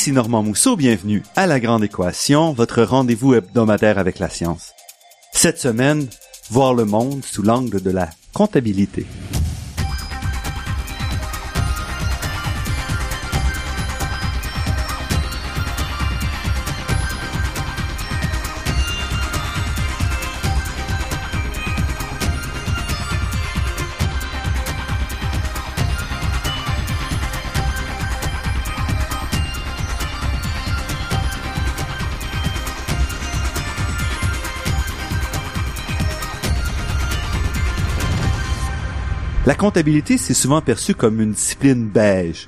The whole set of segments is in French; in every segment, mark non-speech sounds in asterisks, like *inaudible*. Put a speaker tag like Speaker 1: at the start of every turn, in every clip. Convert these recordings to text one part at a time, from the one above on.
Speaker 1: Ici Normand Mousseau, bienvenue à La Grande Équation, votre rendez-vous hebdomadaire avec la science. Cette semaine, voir le monde sous l'angle de la comptabilité. La comptabilité, c'est souvent perçu comme une discipline beige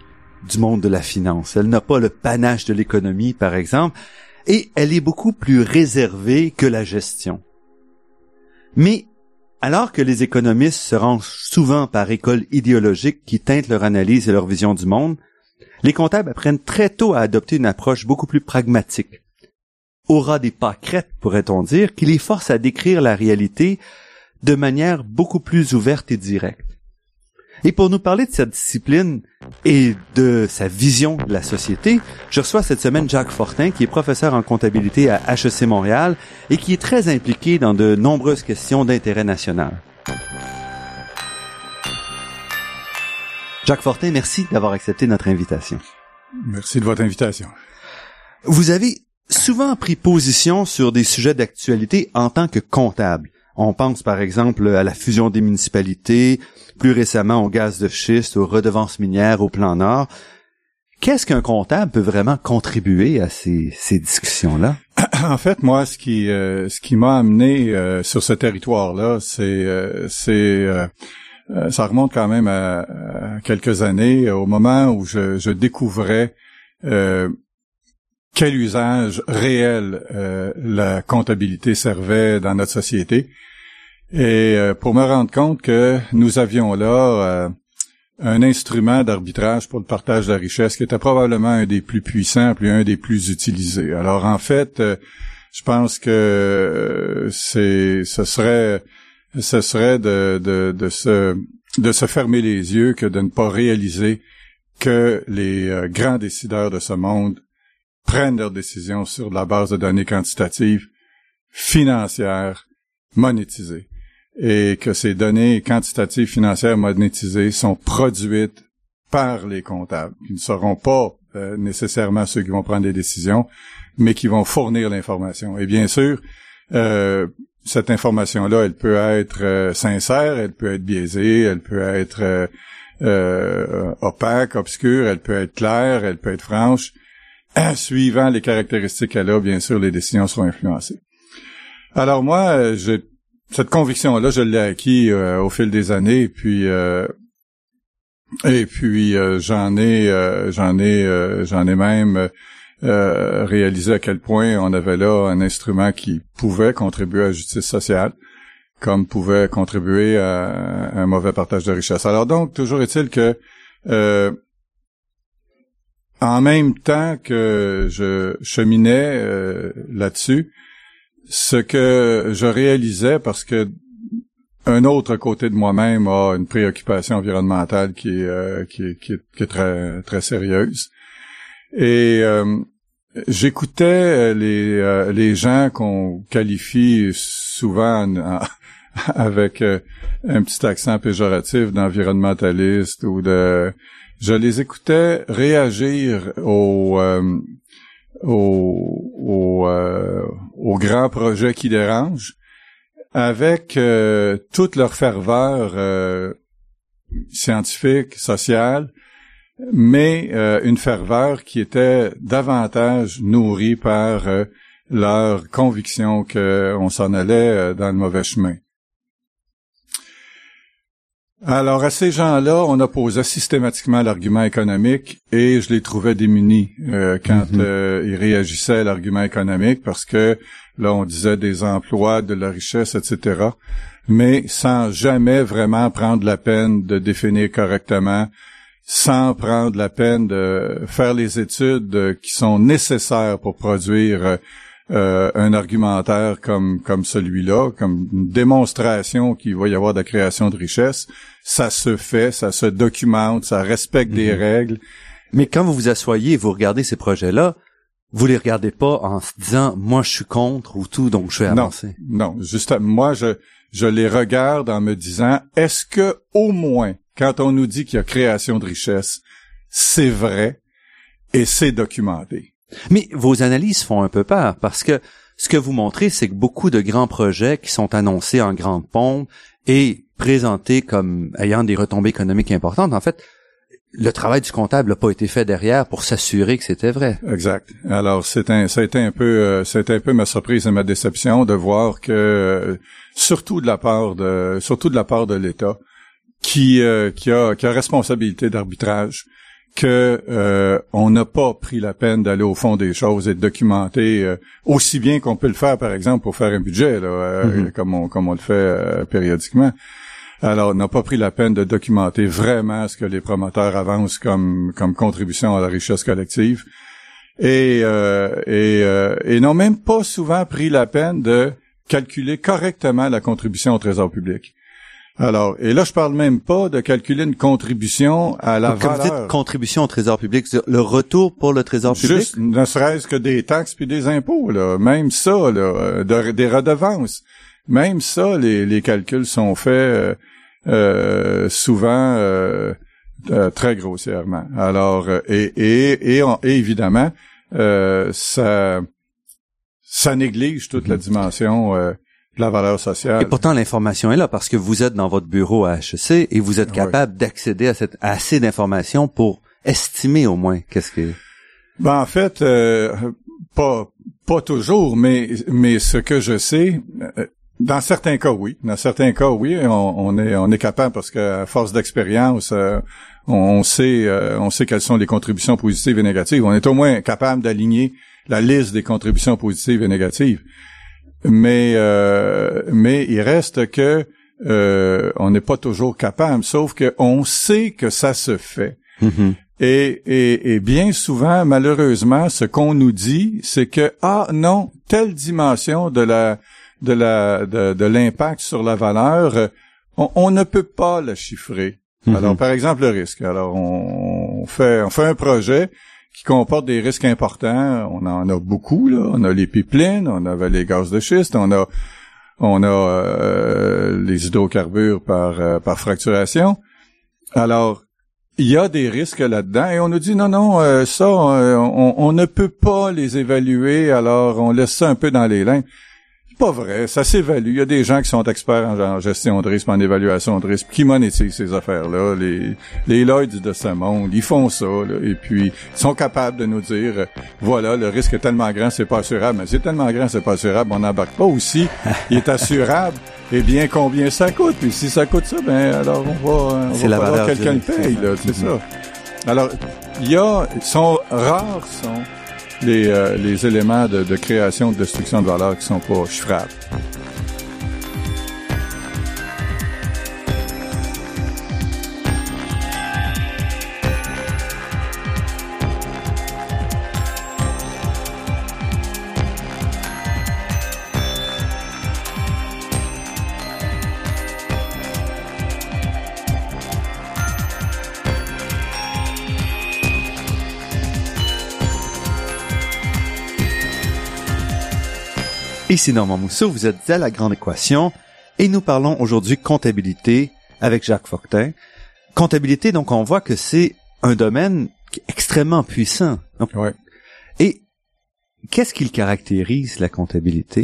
Speaker 1: du monde de la finance. Elle n'a pas le panache de l'économie, par exemple, et elle est beaucoup plus réservée que la gestion. Mais alors que les économistes se rangent souvent par écoles idéologiques qui teintent leur analyse et leur vision du monde, les comptables apprennent très tôt à adopter une approche beaucoup plus pragmatique. Aura des crêtes, pourrait-on dire, qui les force à décrire la réalité de manière beaucoup plus ouverte et directe. Et pour nous parler de cette discipline et de sa vision de la société, je reçois cette semaine Jacques Fortin, qui est professeur en comptabilité à HEC Montréal et qui est très impliqué dans de nombreuses questions d'intérêt national. Jacques Fortin, merci d'avoir accepté notre invitation.
Speaker 2: Merci de votre invitation.
Speaker 1: Vous avez souvent pris position sur des sujets d'actualité en tant que comptable. On pense par exemple à la fusion des municipalités, plus récemment au gaz de schiste, aux redevances minières au plan Nord. Qu'est-ce qu'un comptable peut vraiment contribuer à ces, discussions-là? *clears throat*
Speaker 2: En fait, moi, ce qui euh, ce qui m'a amené euh, sur ce territoire-là, c'est euh, c'est ça remonte quand même à, quelques années, au moment où je découvrais quel usage réel la comptabilité servait dans notre société. Et euh, pour me rendre compte que nous avions là euh, un instrument d'arbitrage pour le partage de la richesse qui était probablement un des plus puissants, puis un des plus utilisés. Alors en fait, euh, je pense que ce serait de se fermer les yeux que de ne pas réaliser que les grands décideurs de ce monde prennent leurs décisions sur la base de données quantitatives, financières, monétisées et que ces données quantitatives financières monétisées sont produites par les comptables, qui ne seront pas euh, nécessairement ceux qui vont prendre des décisions, mais qui vont fournir l'information. Et bien sûr, euh, cette information-là, elle peut être euh, sincère, elle peut être biaisée, elle peut être opaque, obscure, elle peut être claire, elle peut être franche. Suivant les caractéristiques qu'elle a, bien sûr, les décisions seront influencées. Alors moi, j'ai cette conviction-là, je l'ai acquis euh, au fil des années, puis euh, et puis euh, j'en ai j'en ai j'en ai même réalisé à quel point on avait là un instrument qui pouvait contribuer à la justice sociale, comme pouvait contribuer à un mauvais partage de richesse. Alors donc, toujours est-il que en même temps que je cheminais là-dessus, ce que je réalisais parce que un autre côté de moi-même a une préoccupation environnementale qui est, euh, très sérieuse. Et euh, j'écoutais euh, les gens qu'on qualifie souvent *laughs* avec un petit accent péjoratif d'environnementaliste ou de je les écoutais réagir aux aux, euh, aux, grands projets qui dérangent, avec euh, toute leur ferveur euh, scientifique, sociale, mais une ferveur qui était davantage nourrie par leur conviction qu'on s'en allait dans le mauvais chemin. Alors, à ces gens-là, on opposait systématiquement l'argument économique et je les trouvais démunis euh, quand mhm. euh, ils réagissaient à l'argument économique parce que là, on disait des emplois, de la richesse, etc., mais sans jamais vraiment prendre la peine de définir correctement, sans prendre la peine de faire les études qui sont nécessaires pour produire euh, un argumentaire comme comme celui-là, comme une démonstration qu'il va y avoir de la création de richesse, ça se fait, ça se documente, ça respecte des mhm. règles
Speaker 1: Mais quand vous vous asseyez et vous regardez ces projets-là, vous les regardez pas en disant moi je suis contre ou tout donc je vais avancer.
Speaker 2: Non, non, juste moi je je les regarde en me disant est-ce que au moins quand on nous dit qu'il y a création de richesse, c'est vrai et c'est documenté?
Speaker 1: Mais vos analyses font un peu peur parce que ce que vous montrez, c'est que beaucoup de grands projets qui sont annoncés en grande pompe et présentés comme ayant des retombées économiques importantes, en fait, le travail du comptable n'a pas été fait derrière pour s'assurer que c'était vrai.
Speaker 2: Exact. Alors, c'est un, ça a été un peu, euh, été un peu ma surprise et ma déception de voir que, euh, surtout de la part de, surtout de la part de l'État, qui, euh, qui a, qui a responsabilité d'arbitrage, que euh, on n'a pas pris la peine d'aller au fond des choses et de documenter euh, aussi bien qu'on peut le faire, par exemple, pour faire un budget, là, euh, mm-hmm. comme, on, comme on le fait périodiquement. Alors, on n'a pas pris la peine de documenter vraiment ce que les promoteurs avancent comme, comme contribution à la richesse collective. Et, et, et n'ont même pas souvent pris la peine de calculer correctement la contribution au trésor public. Alors, et là, je parle même pas de calculer une contribution à la
Speaker 1: valeur. Quand vous dites contribution au trésor public, le retour pour le trésor public?
Speaker 2: Juste, ne serait-ce que des taxes puis des impôts, là. Même ça, là, des redevances. Même ça, les, les calculs sont faits euh, euh souvent euh, euh, très grossièrement. Alors, et, et, et, évidemment, ça, ça néglige toute la dimension la valeur sociale.
Speaker 1: Et pourtant, l'information est là parce que vous êtes dans votre bureau à HEC et vous êtes capable d'accéder à, cette, assez d'informations pour estimer au moins qu'est-ce que...
Speaker 2: Ben, en fait, euh, pas pas toujours, mais mais ce que je sais, euh, dans certains cas, oui. Dans certains cas, oui, on, est on est capable parce qu'à force d'expérience, euh, on, sait on sait quelles sont les contributions positives et négatives. On est au moins capable d'aligner la liste des contributions positives et négatives mais euh, mais il reste que euh, on n'est pas toujours capable, sauf que on sait que ça se fait. Mm-hmm. Et, et, et, bien souvent, malheureusement, ce qu'on nous dit, c'est que ah non, telle dimension de la de la de, de l'impact sur la valeur, on, on, ne peut pas la chiffrer. Mm-hmm. Alors, par exemple, le risque. Alors, on fait on fait un projet, qui comporte des risques importants. On en a beaucoup, là. On a les pipelines, on avait les gaz de schiste, on a on a euh, les hydrocarbures par, euh, par fracturation. Alors, il y a des risques là-dedans et on nous dit non, non, euh, ça, on, on, ne peut pas les évaluer, alors on laisse ça un peu dans les lignes pas vrai. Ça s'évalue. Il y a des gens qui sont experts en, gestion de risque, en évaluation de risque, qui monétisent ces affaires-là. Les, les Lloyds de ce monde, ils font ça. et puis, ils sont capables de nous dire, voilà, le risque est tellement grand, c'est pas assurable. Mais c'est tellement grand, c'est pas assurable, on n'embarque pas aussi. Il est assurable. Eh bien, combien ça coûte? Puis si ça coûte ça, ben alors on va, on va falloir quelqu'un le paye, là, c'est ça. Alors, il y a, sont rares sont les, euh, les éléments de, de création, de destruction de valeur qui sont pas chiffrables.
Speaker 1: Ici Normand Mousseau, vous êtes à La Grande Équation et nous parlons aujourd'hui comptabilité avec Jacques Fortin. Comptabilité, donc on voit que c'est un domaine extrêmement puissant. Et qu'est-ce qui caractérise, la comptabilité?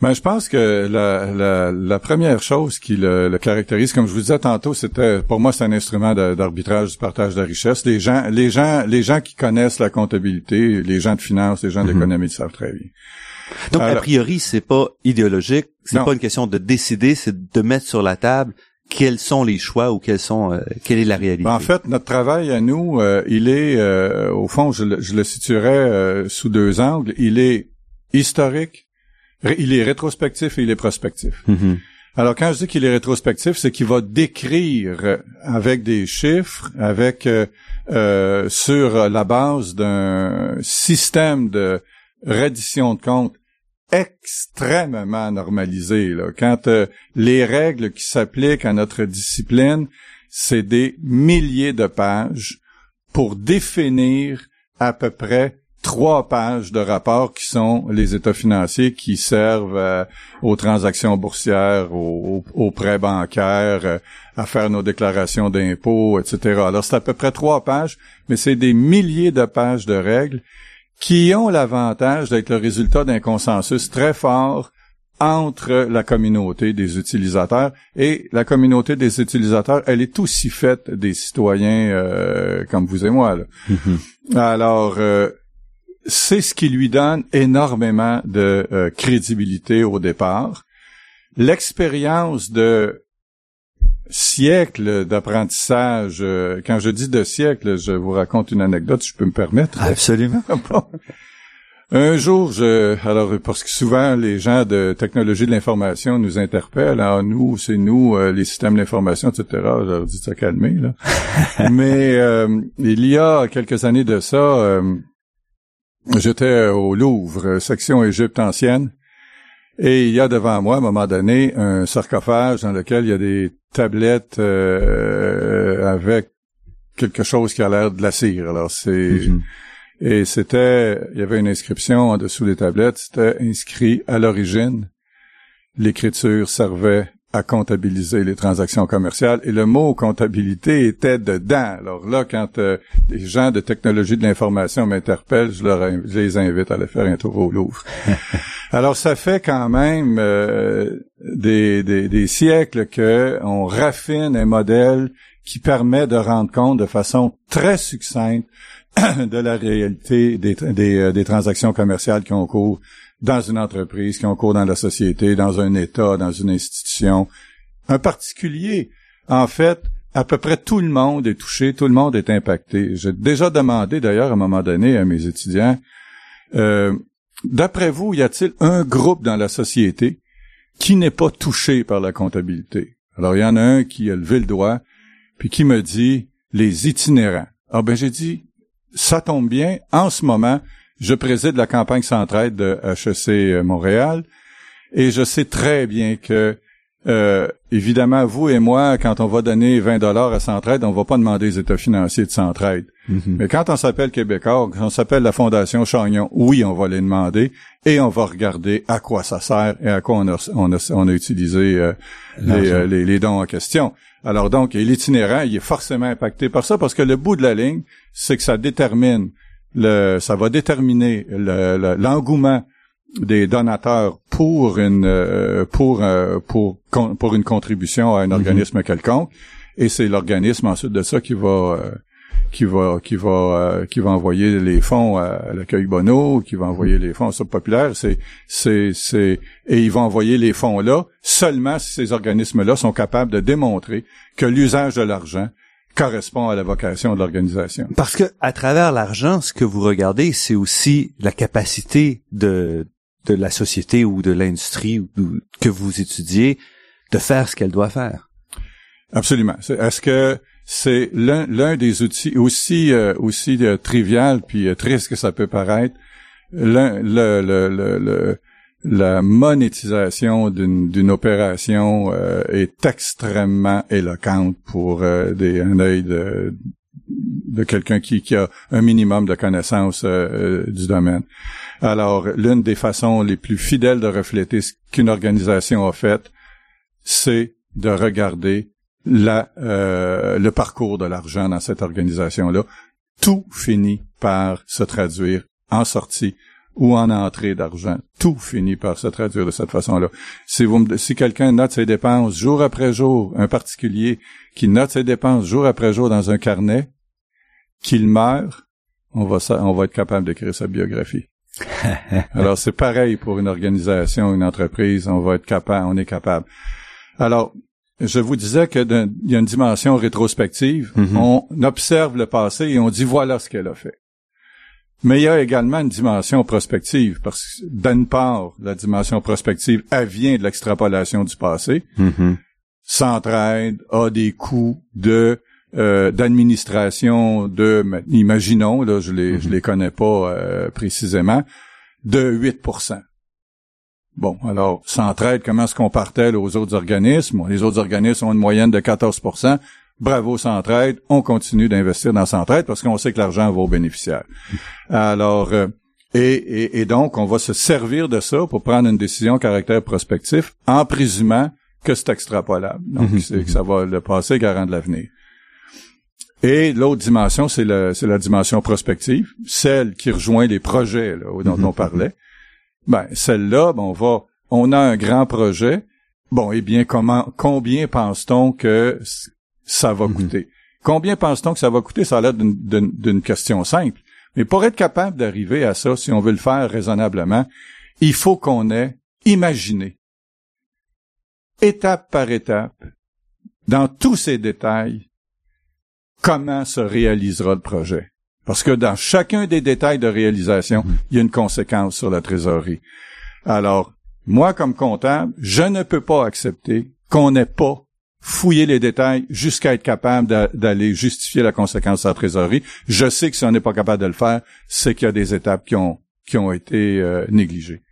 Speaker 2: Ben, je pense que la, la, première chose qui le, caractérise, comme je vous disais tantôt, c'était pour moi c'est un instrument d'arbitrage du partage de la richesse. Les gens, les gens, les gens qui connaissent la comptabilité, les gens de finance, les gens mm-hmm. d'économie, le savent très bien.
Speaker 1: Donc, a priori, c'est pas idéologique, c'est pas une question de décider, c'est de mettre sur la table quels sont les choix ou quels sont euh, quelle est la réalité.
Speaker 2: Ben, en fait, notre travail à nous, euh, il est euh, au fond, je le, je le situerais sous deux angles. Il est historique, il est rétrospectif et il est prospectif. Mm-hmm. Alors quand je dis qu'il est rétrospectif, c'est qu'il va décrire avec des chiffres, avec sur la base d'un système de reddition de comptes extrêmement normalisé. Là. Quand euh, les règles qui s'appliquent à notre discipline, c'est des milliers de pages pour définir à peu près trois pages de rapports qui sont les états financiers qui servent euh, aux transactions boursières, aux, prêts bancaires, euh, à faire nos déclarations d'impôts, etc. Alors c'est à peu près trois pages, mais c'est des milliers de pages de règles qui ont l'avantage d'être le résultat d'un consensus très fort entre la communauté des utilisateurs et la communauté des utilisateurs, elle est aussi faite des citoyens euh, comme vous et moi. Là. Mm-hmm. Alors, c'est ce qui lui donne énormément de euh, crédibilité au départ. L'expérience de siècles d'apprentissage, euh, quand je dis de siècles, je vous raconte une anecdote, si je peux me permettre.
Speaker 1: Absolument. *laughs*
Speaker 2: Un jour, je, alors parce que souvent les gens de technologie de l'information nous interpellent, alors nous, c'est nous, euh, les systèmes d'information, etc. Je leur dis ça calmer là. *laughs* Mais il y a quelques années de ça, J'étais au Louvre, section Égypte ancienne, et il y a devant moi, à un moment donné, un sarcophage dans lequel il y a des tablettes euh, avec quelque chose qui a l'air de la cire. Alors c'est mm-hmm. et c'était, il y avait une inscription en dessous des tablettes, c'était inscrit à l'origine. L'écriture servait à comptabiliser les transactions commerciales et le mot comptabilité était dedans. Alors là, quand euh, les gens de technologie de l'information m'interpellent, je, leur, les invite à aller faire un tour au Louvre. *laughs* Alors ça fait quand même euh, des, des, des, siècles que on raffine un modèle qui permet de rendre compte de façon très succincte *clears throat* de la réalité des, des, euh, des transactions commerciales qui ont cours dans une entreprise, qui ont cours dans la société, dans un État, dans une institution. Un particulier, en fait, à peu près tout le monde est touché, tout le monde est impacté. J'ai déjà demandé d'ailleurs à un moment donné à mes étudiants, euh, d'après vous, y a-t-il un groupe dans la société qui n'est pas touché par la comptabilité? Alors il y en a un qui a levé le doigt, puis qui me dit les itinérants. Ah ben j'ai dit, ça tombe bien, en ce moment, je préside la campagne Centraide de HEC euh, Montréal et je sais très bien que euh, évidemment, vous et moi, quand on va donner 20 dollars à Centraide, on va pas demander les états financiers de Centraide. Mm-hmm. Mais quand on s'appelle Québécois, quand on s'appelle la Fondation Chagnon, oui, on va les demander et on va regarder à quoi ça sert et à quoi on a, on a, on a utilisé euh, les, les, les, dons en question. Alors donc, l'itinérant, il est forcément impacté par ça parce que le bout de la ligne, c'est que ça détermine le, ça va déterminer l'engouement des donateurs pour une euh, pour euh, pour pour une contribution à un mhm. organisme quelconque et c'est l'organisme ensuite de ça qui va euh, qui va qui va qui va envoyer les fonds à, l'accueil Bono, qui va envoyer les fonds au populaire, c'est c'est c'est et ils vont envoyer les fonds là seulement si ces organismes là sont capables de démontrer que l'usage de l'argent correspond à la vocation de l'organisation.
Speaker 1: Parce que à travers l'argent, ce que vous regardez, c'est aussi la capacité de de la société ou de l'industrie que vous étudiez de faire ce qu'elle doit faire.
Speaker 2: Absolument. Est-ce que c'est l'un des outils aussi euh, aussi euh, trivial puis euh, triste que ça peut paraître, le, le, le, le la monétisation d'une opération euh, est extrêmement éloquente pour euh, des, un œil de, de quelqu'un qui, qui, a un minimum de connaissance euh, du domaine. Alors, l'une des façons les plus fidèles de refléter ce qu'une organisation a fait, c'est de regarder la, le parcours de l'argent dans cette organisation-là. Tout finit par se traduire en sortie ou en entrée d'argent. Tout finit par se traduire de cette façon-là. Si vous si quelqu'un note ses dépenses jour après jour, un particulier qui note ses dépenses jour après jour dans un carnet, qu'il meurt, on va, on va être capable d'écrire sa biographie. *laughs* Alors c'est pareil pour une organisation, une entreprise, on va être capable, on est capable. Alors, je vous disais qu'il y a une dimension rétrospective. Mm-hmm. On observe le passé et on dit voilà ce qu'elle a fait. Mais il y a également une dimension prospective, parce que d'une part, la dimension prospective, elle vient de l'extrapolation du passé. Mm S'entraide, a des coûts de euh, d'administration de, imaginons, là, je les, je mm-hmm. les connais pas euh, précisément, de 8% Bon, alors, s'entraide, comment est-ce qu'on partait aux autres organismes? Les autres organismes ont une moyenne de 14 bravo Centraide, on continue d'investir dans Centraide parce qu'on sait que l'argent va aux bénéficiaires. Alors, euh, et, et, donc, on va se servir de ça pour prendre une décision caractère prospectif en présumant que c'est extrapolable. Donc, mhm. c'est que ça va le passé garant de l'avenir. Et l'autre dimension, c'est la, la dimension prospective, celle qui rejoint les projets là, dont mhm. on parlait. Ben, celle-là, ben, on va, on a un grand projet. Bon, eh bien, comment, combien pense-t-on que ça va mhm. coûter? Combien pense-t-on que ça va coûter? Ça a l'air d'une question simple. Mais pour être capable d'arriver à ça, si on veut le faire raisonnablement, il faut qu'on ait imaginé, étape par étape, dans tous ces détails, comment se réalisera le projet. Parce que dans chacun des détails de réalisation, mhm. il y a une conséquence sur la trésorerie. Alors, moi, comme comptable, je ne peux pas accepter qu'on n'ait pas fouillé les détails jusqu'à être capable d'aller justifier la conséquence de la trésorerie. Je sais que si on n'est pas capable de le faire, c'est qu'il y a des étapes qui ont, qui ont été euh, négligées.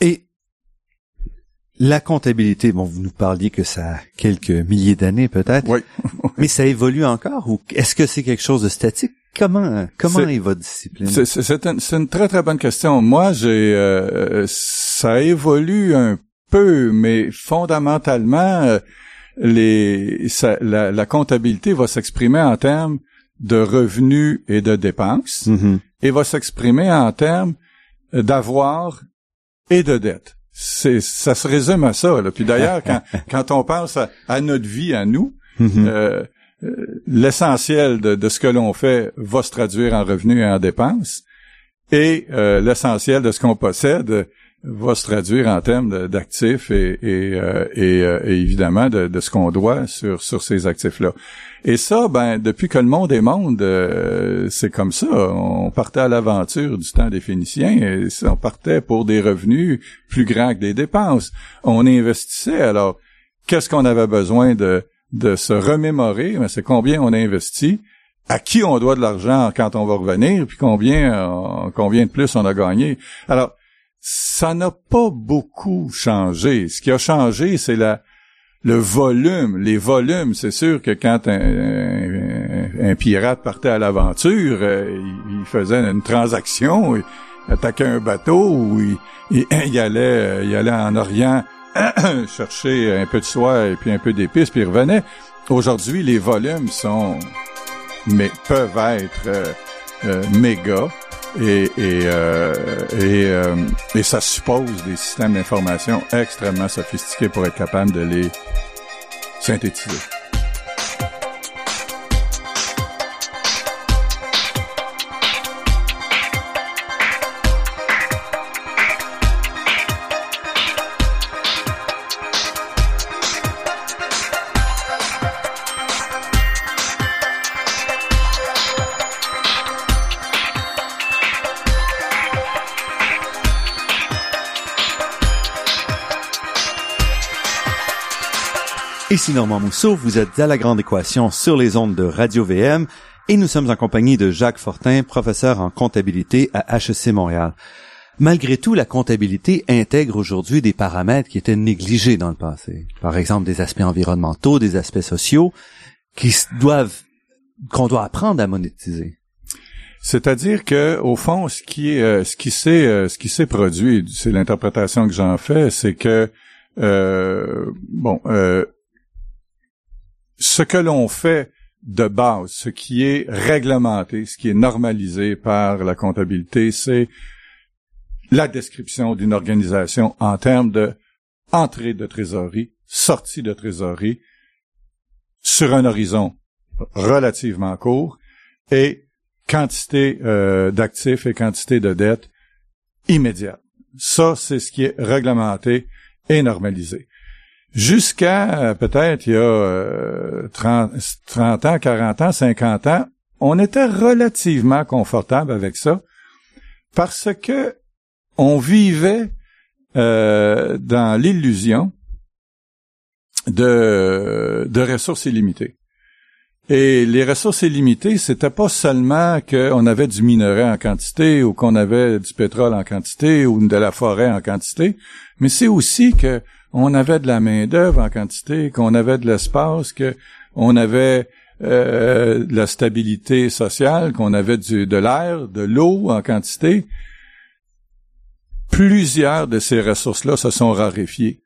Speaker 1: Et la comptabilité, bon, vous nous parliez que ça a quelques milliers d'années peut-être.
Speaker 2: Oui. *laughs*
Speaker 1: mais ça évolue encore ou est-ce que c'est quelque chose de statique? Comment comment est, votre discipline?
Speaker 2: C'est une, très très bonne question. Moi, j'ai euh, ça évolue un peu, mais fondamentalement, euh, les la, comptabilité va s'exprimer en termes de revenus et de dépenses, mm-hmm. et va s'exprimer en termes d'avoir et de dettes c'est ça se résume à ça. Là. Puis d'ailleurs, quand, *laughs* quand on pense à, notre vie, à nous, mm-hmm. euh, euh, l'essentiel de, de, ce que l'on fait va se traduire en revenus et en dépenses, et euh, l'essentiel de ce qu'on possède va se traduire en termes d'actifs et, et, euh, euh, et, évidemment de, de ce qu'on doit sur, sur ces actifs-là. Et ça, ben, depuis que le monde est monde, euh, c'est comme ça. On partait à l'aventure du temps des Phéniciens et on partait pour des revenus plus grands que des dépenses. On investissait. Alors, qu'est-ce qu'on avait besoin de, de se remémorer? Ben, c'est combien on a investi à qui on doit de l'argent quand on va revenir, puis combien, combien de plus on a gagné? Alors, ça n'a pas beaucoup changé. Ce qui a changé, c'est la le volume, les volumes. C'est sûr que quand un, pirate partait à l'aventure, euh, il, faisait une transaction, il attaquait un bateau, ou il, il, *clears throat* allait, il allait en Orient *clears throat* chercher un peu de soie et puis un peu d'épices, puis il revenait. Aujourd'hui, les volumes sont, mais peuvent être euh, euh, méga et, et, euh, et, euh, et, ça suppose des systèmes d'information extrêmement sophistiqués pour être capable de les synthétiser.
Speaker 1: Ici Normand Mousseau, vous êtes à la grande équation sur les ondes de Radio VM et nous sommes en compagnie de Jacques Fortin, professeur en comptabilité à HEC Montréal. Malgré tout, la comptabilité intègre aujourd'hui des paramètres qui étaient négligés dans le passé. Par exemple, des aspects environnementaux, des aspects sociaux, qui doivent, qu'on doit apprendre à monétiser.
Speaker 2: C'est-à-dire que, au fond, ce qui euh, ce qui s'est, euh, ce qui s'est produit, c'est l'interprétation que j'en fais, c'est que, euh, bon, ce que l'on fait de base, ce qui est réglementé, ce qui est normalisé par la comptabilité, c'est la description d'une organisation en termes de entrée de trésorerie, sortie de trésorerie, sur un horizon relativement court, et quantité euh, d'actifs et quantité de dettes immédiate. Ça, c'est ce qui est réglementé et normalisé. Jusqu'à euh, peut-être il y a 30, euh, 30 ans, 40 ans, 50 ans, on était relativement confortable avec ça parce que on vivait euh, dans l'illusion de, de ressources illimitées. Et les ressources illimitées, c'était pas seulement qu'on avait du minerai en quantité ou qu'on avait du pétrole en quantité ou de la forêt en quantité, mais c'est aussi que on avait de la main-d'œuvre en quantité, qu'on avait de l'espace, que on avait euh, la stabilité sociale, qu'on avait du, de l'air, de l'eau en quantité. Plusieurs de ces ressources-là se sont raréfiées.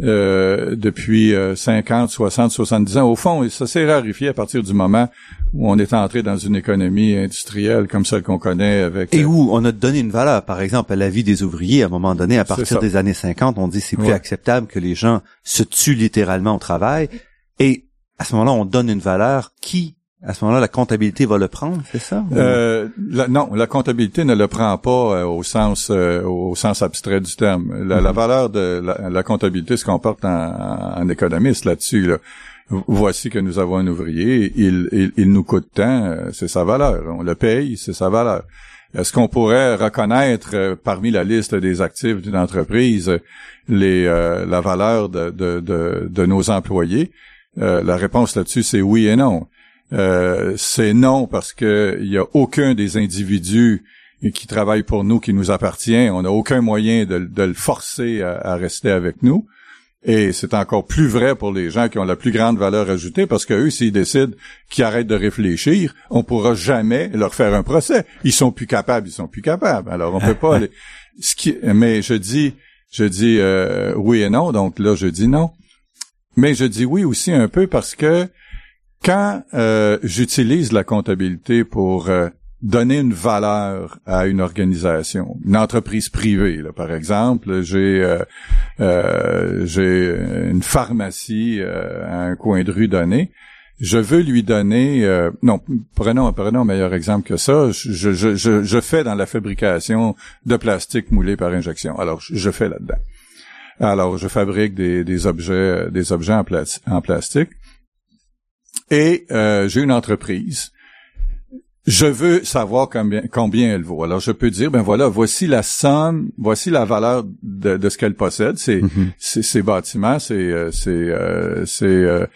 Speaker 2: Euh, depuis 50, 60, 70 ans. Au fond, ça s'est raréfié à partir du moment où on est entré dans une économie industrielle comme celle qu'on connaît avec...
Speaker 1: Et euh, où on a donné une valeur, par exemple, à la vie des ouvriers. À un moment donné, à partir des années 50, on dit c'est plus acceptable que les gens se tuent littéralement au travail. Et à ce moment-là, on donne une valeur qui à ce moment-là, la comptabilité va le prendre, c'est ça?
Speaker 2: Euh, Non, la comptabilité ne le prend pas euh, au sens euh, au sens abstrait du terme. La, mhm. valeur de la, comptabilité se comporte en, en économiste là-dessus. Là. Voici que nous avons un ouvrier, il, nous coûte tant, euh, c'est sa valeur. On le paye, c'est sa valeur. Est-ce qu'on pourrait reconnaître parmi la liste des actifs d'une entreprise les la valeur de, nos employés? La réponse là-dessus, c'est oui et non. Euh, c'est non parce que il y a aucun des individus qui travaillent pour nous qui nous appartient. On n'a aucun moyen de, le forcer à, rester avec nous. Et c'est encore plus vrai pour les gens qui ont la plus grande valeur ajoutée parce que eux, s'ils décident qu'ils arrêtent de réfléchir, on pourra jamais leur faire un procès. Ils sont plus capables, ils sont plus capables. Alors on peut pas. *laughs* aller... Ce qui... Mais je dis, je dis euh, oui et non. Donc là, je dis non. Mais je dis oui aussi un peu parce que quand euh, j'utilise la comptabilité pour euh, donner une valeur à une organisation, une entreprise privée, par exemple, j'ai euh, j'ai une pharmacie à un coin de rue donné. Je veux lui donner, non, prenons, prenons un meilleur exemple que ça. Je, je, je, je, fais dans la fabrication de plastique moulé par injection. Alors, je, fais là-dedans. Alors, je fabrique des, des objets, des objets en, plastique et euh, j'ai une entreprise. Je veux savoir combien, combien elle vaut. Alors je peux dire, ben voilà, voici la somme, voici la valeur de, de ce qu'elle possède. C'est mm-hmm. ses bâtiments, c'est euh, c'est euh,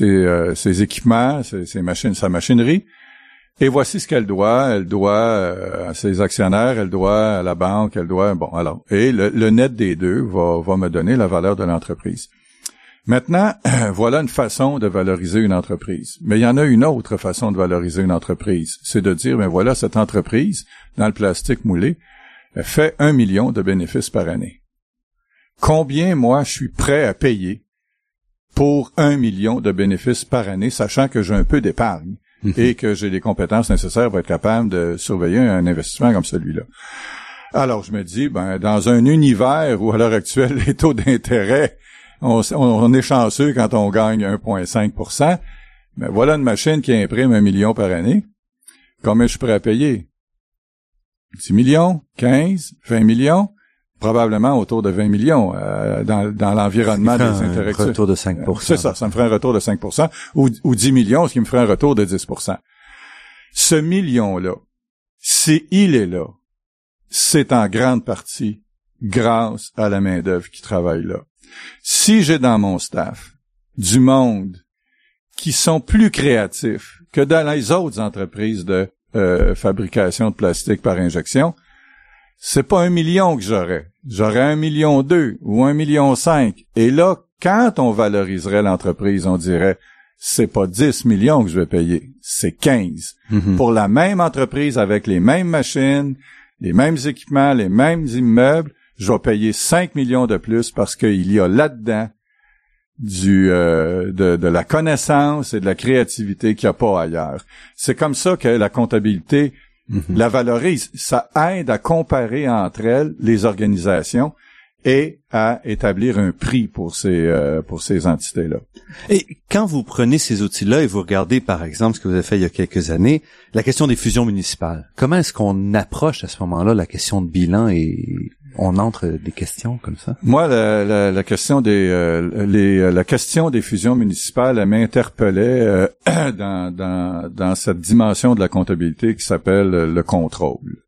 Speaker 2: euh, ses équipements, ses machines, sa machinerie. Et voici ce qu'elle doit. Elle doit à ses actionnaires, elle doit à la banque, elle doit. Bon, alors, et le, le net des deux va, va me donner la valeur de l'entreprise. Maintenant, *clears throat* voilà une façon de valoriser une entreprise. Mais il y en a une autre façon de valoriser une entreprise. C'est de dire, ben voilà, cette entreprise, dans le plastique moulé, fait un million de bénéfices par année. Combien, moi, je suis prêt à payer pour un million de bénéfices par année, sachant que j'ai un peu d'épargne mhm. et que j'ai les compétences nécessaires pour être capable de surveiller un investissement comme celui-là. Alors, je me dis, ben, dans un univers où, à l'heure actuelle, *laughs* les taux d'intérêt on, est chanceux quand on gagne 1,5% Mais voilà une machine qui imprime un million par année. Combien je suis prêt à payer? 10 millions? 15? 20 millions? Probablement autour de 20 millions euh, dans, dans l'environnement des intérêts.
Speaker 1: Un retour de 5%
Speaker 2: C'est ça, ça me ferait un retour de 5 ou, ou 10 millions, ce qui me ferait un retour de 10% Ce million-là, si il est là, c'est en grande partie grâce à la main-d'œuvre qui travaille là. Si j'ai dans mon staff du monde qui sont plus créatifs que dans les autres entreprises de euh, fabrication de plastique par injection, c'est pas un million que j'aurais. J'aurais un million deux ou un million cinq. Et là, quand on valoriserait l'entreprise, on dirait c'est pas 10 millions que je vais payer, c'est 15. Mm-hmm. Pour la même entreprise avec les mêmes machines, les mêmes équipements, les mêmes immeubles, je vais payer 5 millions de plus parce qu'il y a là-dedans du euh, de, la connaissance et de la créativité qu'il n'y a pas ailleurs. C'est comme ça que la comptabilité mhm. la valorise. Ça aide à comparer entre elles les organisations et à établir un prix pour ces euh, pour ces entités-là.
Speaker 1: Et quand vous prenez ces outils-là et vous regardez par exemple ce que vous avez fait il y a quelques années, la question des fusions municipales, comment est-ce qu'on approche à ce moment-là la question de bilan et on entre des questions comme ça?
Speaker 2: Moi, la, question des euh, les, euh, la question des fusions municipales m'interpellait euh, *clears throat* dans, dans, dans cette dimension de la comptabilité qui s'appelle le contrôle.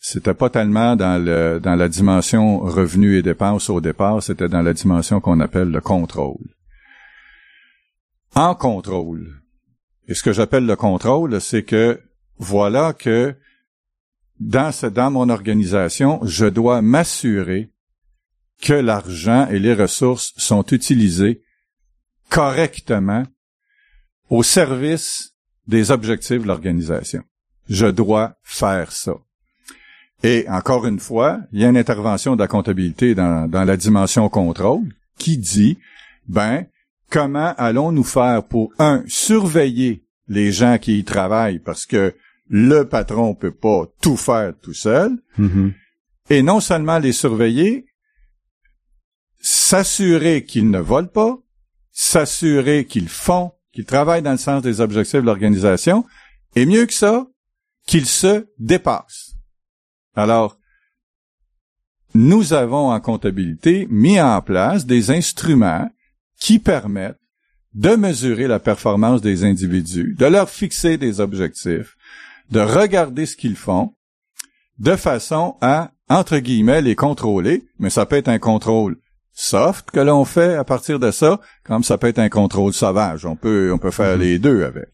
Speaker 2: C'était pas tellement dans le dans la dimension revenus et dépenses au départ, c'était dans la dimension qu'on appelle le contrôle. En contrôle. Et ce que j'appelle le contrôle, c'est que voilà que dans, dans mon organisation, je dois m'assurer que l'argent et les ressources sont utilisés correctement au service des objectifs de l'organisation. Je dois faire ça. Et encore une fois, il y a une intervention de la comptabilité dans, dans la dimension contrôle qui dit, ben, comment allons-nous faire pour, un, surveiller les gens qui y travaillent? Parce que le patron peut pas tout faire tout seul,
Speaker 1: Mhm.
Speaker 2: et non seulement les surveiller, s'assurer qu'ils ne volent pas, s'assurer qu'ils font, qu'ils travaillent dans le sens des objectifs de l'organisation, et mieux que ça, qu'ils se dépassent. Alors, nous avons en comptabilité mis en place des instruments qui permettent de mesurer la performance des individus, de leur fixer des objectifs, de regarder ce qu'ils font, de façon à, entre guillemets, les contrôler, mais ça peut être un contrôle soft que l'on fait à partir de ça, comme ça peut être un contrôle sauvage. On peut, on peut faire
Speaker 1: Mhm.
Speaker 2: les deux avec.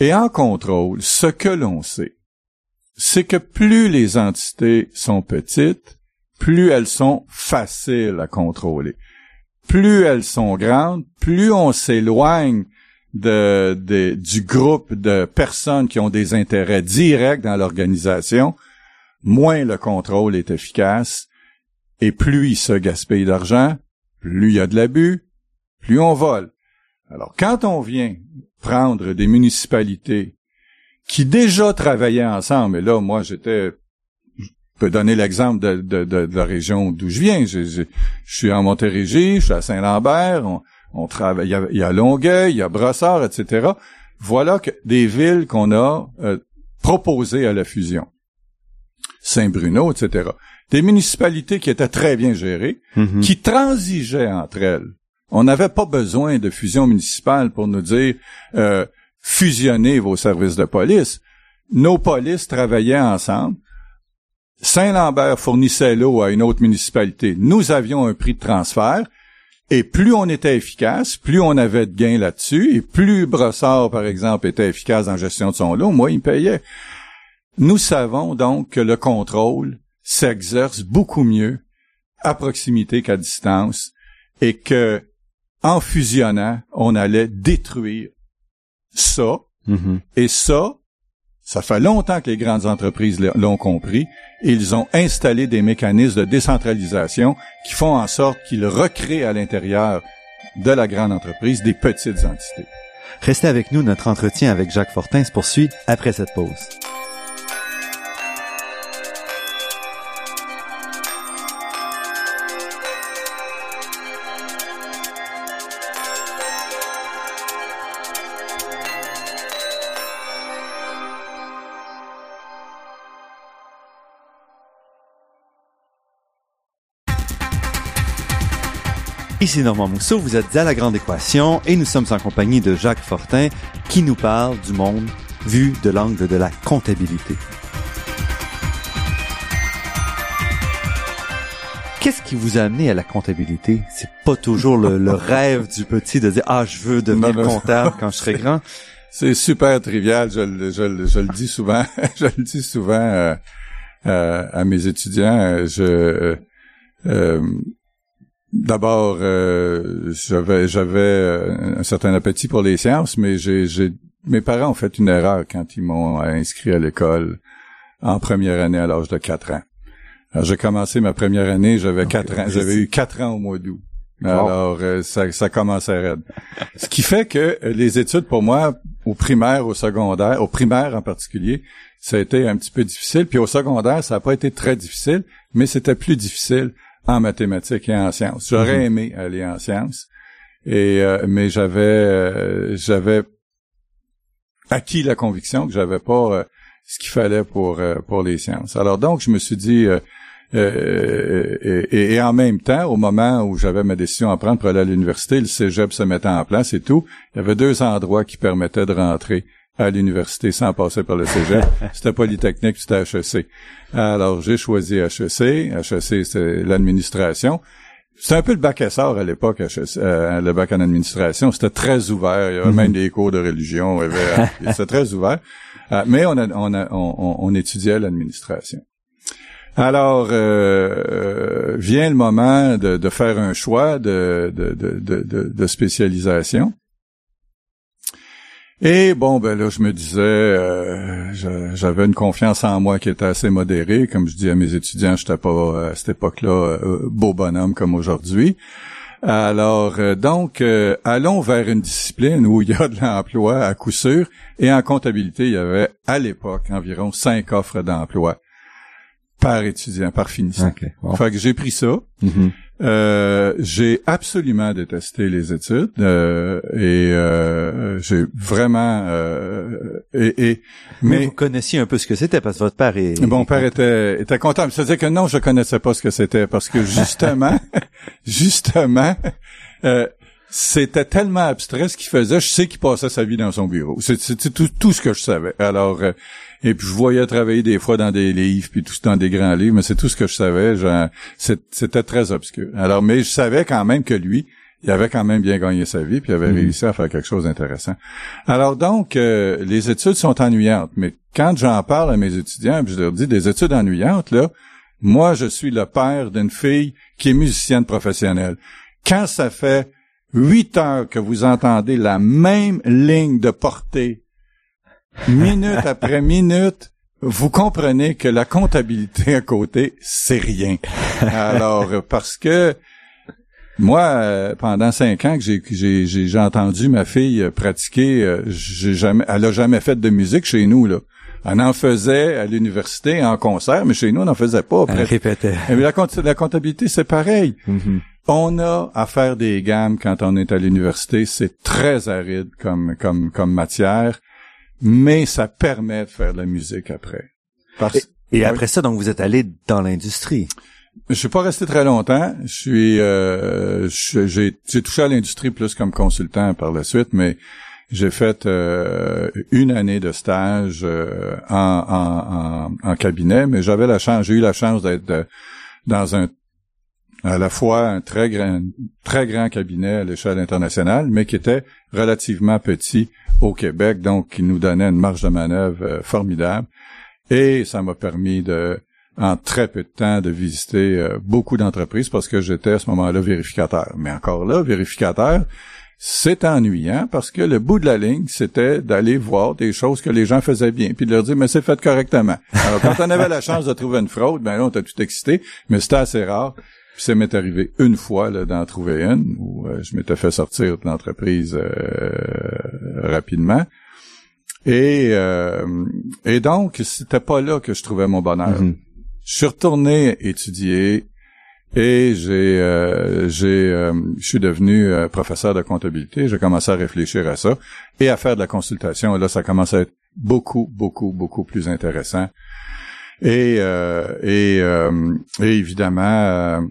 Speaker 2: Et en contrôle, ce que l'on sait, c'est que plus les entités sont petites, plus elles sont faciles à contrôler. Plus elles sont grandes, plus on s'éloigne de, du groupe de personnes qui ont des intérêts directs dans l'organisation, moins le contrôle est efficace et plus il se gaspille d'argent, plus il y a de l'abus, plus on vole. Alors, quand on vient prendre des municipalités qui déjà travaillaient ensemble, et là, moi, j'étais, je peux donner l'exemple de, de- de- de la région d'où je viens. Je, je- je suis en Montérégie, je suis à Saint-Lambert, on, travaille, il y, a, il y a Longueuil, il y a Brossard, etc. Voilà que des villes qu'on a euh, proposées à la fusion. Saint-Bruno, etc. Des municipalités qui étaient très bien gérées,
Speaker 1: Mhm.
Speaker 2: qui transigeaient entre elles. On n'avait pas besoin de fusion municipale pour nous dire euh, fusionnez vos services de police. Nos polices travaillaient ensemble. Saint-Lambert fournissait l'eau à une autre municipalité. Nous avions un prix de transfert. Et plus on était efficace, plus on avait de gains là-dessus, et plus Brossard, par exemple, était efficace la gestion de son lot, moi, il me payait. Nous savons donc que le contrôle s'exerce beaucoup mieux à proximité qu'à distance, et que, en fusionnant, on allait détruire ça,
Speaker 1: Mhm.
Speaker 2: et ça, ça fait longtemps que les grandes entreprises l'ont compris. Ils ont installé des mécanismes de décentralisation qui font en sorte qu'ils recréent à l'intérieur de la grande entreprise des petites entités.
Speaker 1: Restez avec nous, notre entretien avec Jacques Fortin se poursuit après cette pause. Ici Normand Mousseau, vous êtes à La Grande Équation et nous sommes en compagnie de Jacques Fortin qui nous parle du monde vu de l'angle de la comptabilité. Qu'est-ce qui vous a amené à la comptabilité? C'est pas toujours le, le *laughs* rêve du petit de dire, ah, je veux devenir
Speaker 2: Non, non.
Speaker 1: comptable quand je serai grand.
Speaker 2: C'est super trivial, je, le- je, le- je le dis souvent, *laughs* je le dis souvent euh, euh, à mes étudiants. euh, Je euh, d'abord euh, j'avais j'avais euh, un certain appétit pour les sciences, mais j'ai j'ai mes parents ont fait une erreur quand ils m'ont inscrit à l'école en première année à l'âge de quatre ans. Alors, j'ai commencé ma première année, j'avais quatre ans, j'avais eu quatre ans au mois d'août. Alors, euh, ça, ça commençait raide. Ce qui fait que les études, pour moi, au primaire, au secondaire, au primaire en particulier, ça a été un petit peu difficile. Puis au secondaire, ça n'a pas été très difficile, mais c'était plus difficile en mathématiques et en sciences. J'aurais aimé aller en sciences, et euh, mais j'avais euh, j'avais acquis la conviction que j'avais pas euh, ce qu'il fallait pour euh, pour les sciences. Alors donc, je me suis dit euh, euh, et, et en même temps, au moment où j'avais ma décision à prendre pour aller à l'université, le cégep se mettait en place et tout, il y avait deux endroits qui permettaient de rentrer à l'université sans passer par le cégep. *laughs* C'était Polytechnique, c'était HEC. Alors, j'ai choisi HEC. HEC, c'est l'administration. C'était un peu le bac SR à l'époque, HEC, euh, le bac en administration. C'était très ouvert. Il y avait même des cours de religion. avait- *laughs* C'était très ouvert. Euh, mais on, a, on, a, on, on- étudiait l'administration. Alors, euh, euh, vient le moment de, de faire un choix de, de- de spécialisation. Et bon, ben là, je me disais, euh, j'avais une confiance en moi qui était assez modérée. Comme je dis à mes étudiants, j'étais pas à cette époque-là beau bonhomme comme aujourd'hui. Alors, donc, allons vers une discipline où il y a de l'emploi à coup sûr. Et en comptabilité, il y avait à l'époque environ cinq offres d'emploi par étudiant, par finissant. Okay, Fait que j'ai pris ça. Mm-hmm. Euh, j'ai absolument détesté les études euh, et euh, j'ai vraiment euh, et, et
Speaker 1: mais, vous connaissiez un peu ce que c'était parce que votre père est
Speaker 2: mon père était était content. C'est-à-dire que non je connaissais pas ce que c'était parce que *laughs* justement *laughs* justement euh, c'était tellement abstrait ce qu'il faisait, je sais qu'il passait sa vie dans son bureau. C'était tout, tout, ce que je savais. Alors, euh, et puis je voyais travailler des fois dans des livres, puis tout dans des grands livres, mais c'est tout ce que je savais. C'était très obscur. Alors, mais je savais quand même que lui, il avait quand même bien gagné sa vie, puis il avait mm-hmm. réussi à faire quelque chose d'intéressant. Alors donc, euh, les études sont ennuyantes, mais quand j'en parle à mes étudiants, puis je leur dis des études ennuyantes, là, moi, je suis le père d'une fille qui est musicienne professionnelle. Quand ça fait huit heures que vous entendez la même ligne de portée, minute *laughs* après minute, vous comprenez que la comptabilité à côté, c'est rien. Alors, *laughs* parce que moi, euh, pendant cinq ans que j'ai, j'ai, j'ai entendu ma fille pratiquer, euh, j'ai jamais, elle a jamais fait de musique chez nous, là. Elle en faisait à l'université en concert, mais chez nous, on n'en faisait pas.
Speaker 1: Elle répétait.
Speaker 2: Mais la, la comptabilité, c'est pareil. Mm-hmm. On a à faire des gammes quand on est à l'université, c'est très aride comme comme comme matière, mais ça permet de faire de la musique après.
Speaker 1: et, après ça, donc vous êtes allé dans l'industrie.
Speaker 2: Je suis pas resté très longtemps. Je suis, euh, j'ai, j'ai touché à l'industrie plus comme consultant par la suite, mais j'ai fait euh, une année de stage euh, en, en, en, cabinet, mais j'avais la chance, j'ai eu la chance d'être dans un à la fois un très grand, très grand cabinet à l'échelle internationale, mais qui était relativement petit au Québec, donc qui nous donnait une marge de manœuvre euh, formidable. Et ça m'a permis de, en très peu de temps, de visiter euh, beaucoup d'entreprises parce que j'étais à ce moment-là vérificateur. Mais encore là, vérificateur, c'est ennuyant parce que le bout de la ligne, c'était d'aller voir des choses que les gens faisaient bien, puis de leur dire, mais c'est fait correctement. Alors, quand on avait la chance de trouver une fraude, ben là, on était tout excité, mais c'était assez rare. Puis ça m'est arrivé une fois d'en trouver une où euh, je m'étais fait sortir de l'entreprise euh, rapidement. Et, euh, et donc, c'était pas là que je trouvais mon bonheur. Mm-hmm. Je suis retourné étudier et j'ai, j'ai, je suis devenu professeur de comptabilité. J'ai commencé à réfléchir à ça et à faire de la consultation. Et là, ça commence à être beaucoup, beaucoup, beaucoup plus intéressant. Et, et, et évidemment,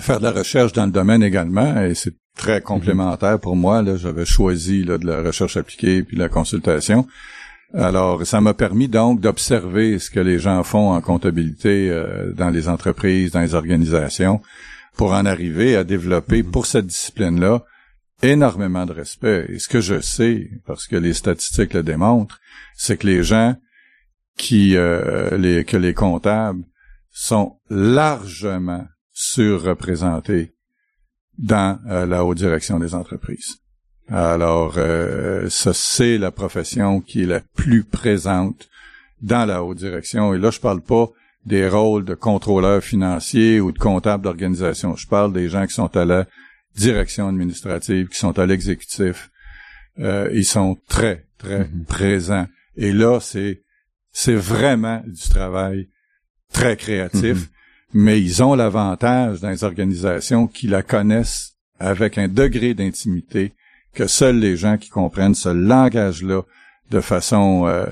Speaker 2: faire de la recherche dans le domaine également, et c'est très complémentaire pour moi. Là, j'avais choisi là, de la recherche appliquée puis la consultation. Alors, ça m'a permis donc d'observer ce que les gens font en comptabilité euh, dans les entreprises, dans les organisations, pour en arriver à développer mhm. pour cette discipline-là énormément de respect. Et ce que je sais, parce que les statistiques le démontrent, c'est que les gens qui, euh, les, que les comptables sont largement surreprésentés dans euh, la haute direction des entreprises. Alors, euh, ça, c'est la profession qui est la plus présente dans la haute direction. Et là, je parle pas des rôles de contrôleur financier ou de comptable d'organisation. Je parle des gens qui sont à la direction administrative, qui sont à l'exécutif. Euh, ils sont très, très mm-hmm. présents. Et là, c'est c'est vraiment du travail très créatif. Mm-hmm mais ils ont l'avantage dans les organisations qui la connaissent avec un degré d'intimité que seuls les gens qui comprennent ce langage-là de façon euh,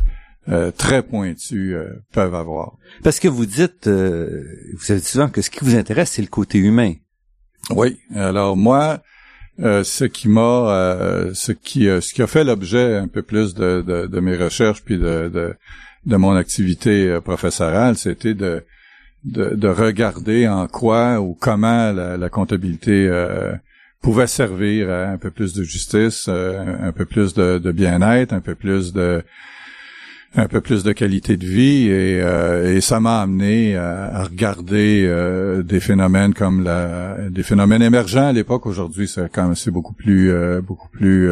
Speaker 2: euh, très pointue euh, peuvent avoir.
Speaker 1: Parce que vous dites, vous savez souvent que ce qui vous intéresse, c'est le côté humain.
Speaker 2: Oui. Alors moi, ce qui m'a, ce qui, ce qui a fait l'objet un peu plus de, de, de mes recherches puis de, de, de mon activité professorale, c'était de de, regarder en quoi ou comment la, comptabilité euh, pouvait servir à un peu plus de justice, euh, un peu plus de, bien-être, un peu plus de un peu plus de qualité de vie. Et, euh, ça m'a amené à, regarder des phénomènes comme la des phénomènes émergents à l'époque. Aujourd'hui c'est quand même c'est beaucoup plus beaucoup plus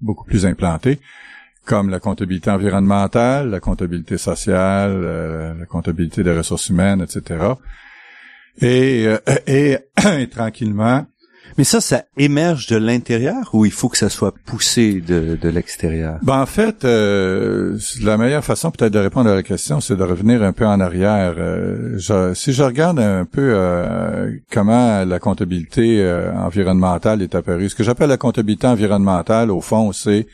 Speaker 2: beaucoup plus implantées, comme la comptabilité environnementale, la comptabilité sociale, euh, la comptabilité des ressources humaines, etc. Et, euh, et, *coughs* et tranquillement,
Speaker 1: mais ça, ça émerge de l'intérieur ou il faut que ça soit poussé de, de l'extérieur?
Speaker 2: Ben en fait, euh, la meilleure façon peut-être de répondre à la question, c'est de revenir un peu en arrière. Euh, si je regarde un peu euh, comment la comptabilité euh, environnementale est apparue, ce que j'appelle la comptabilité environnementale, au fond, c'est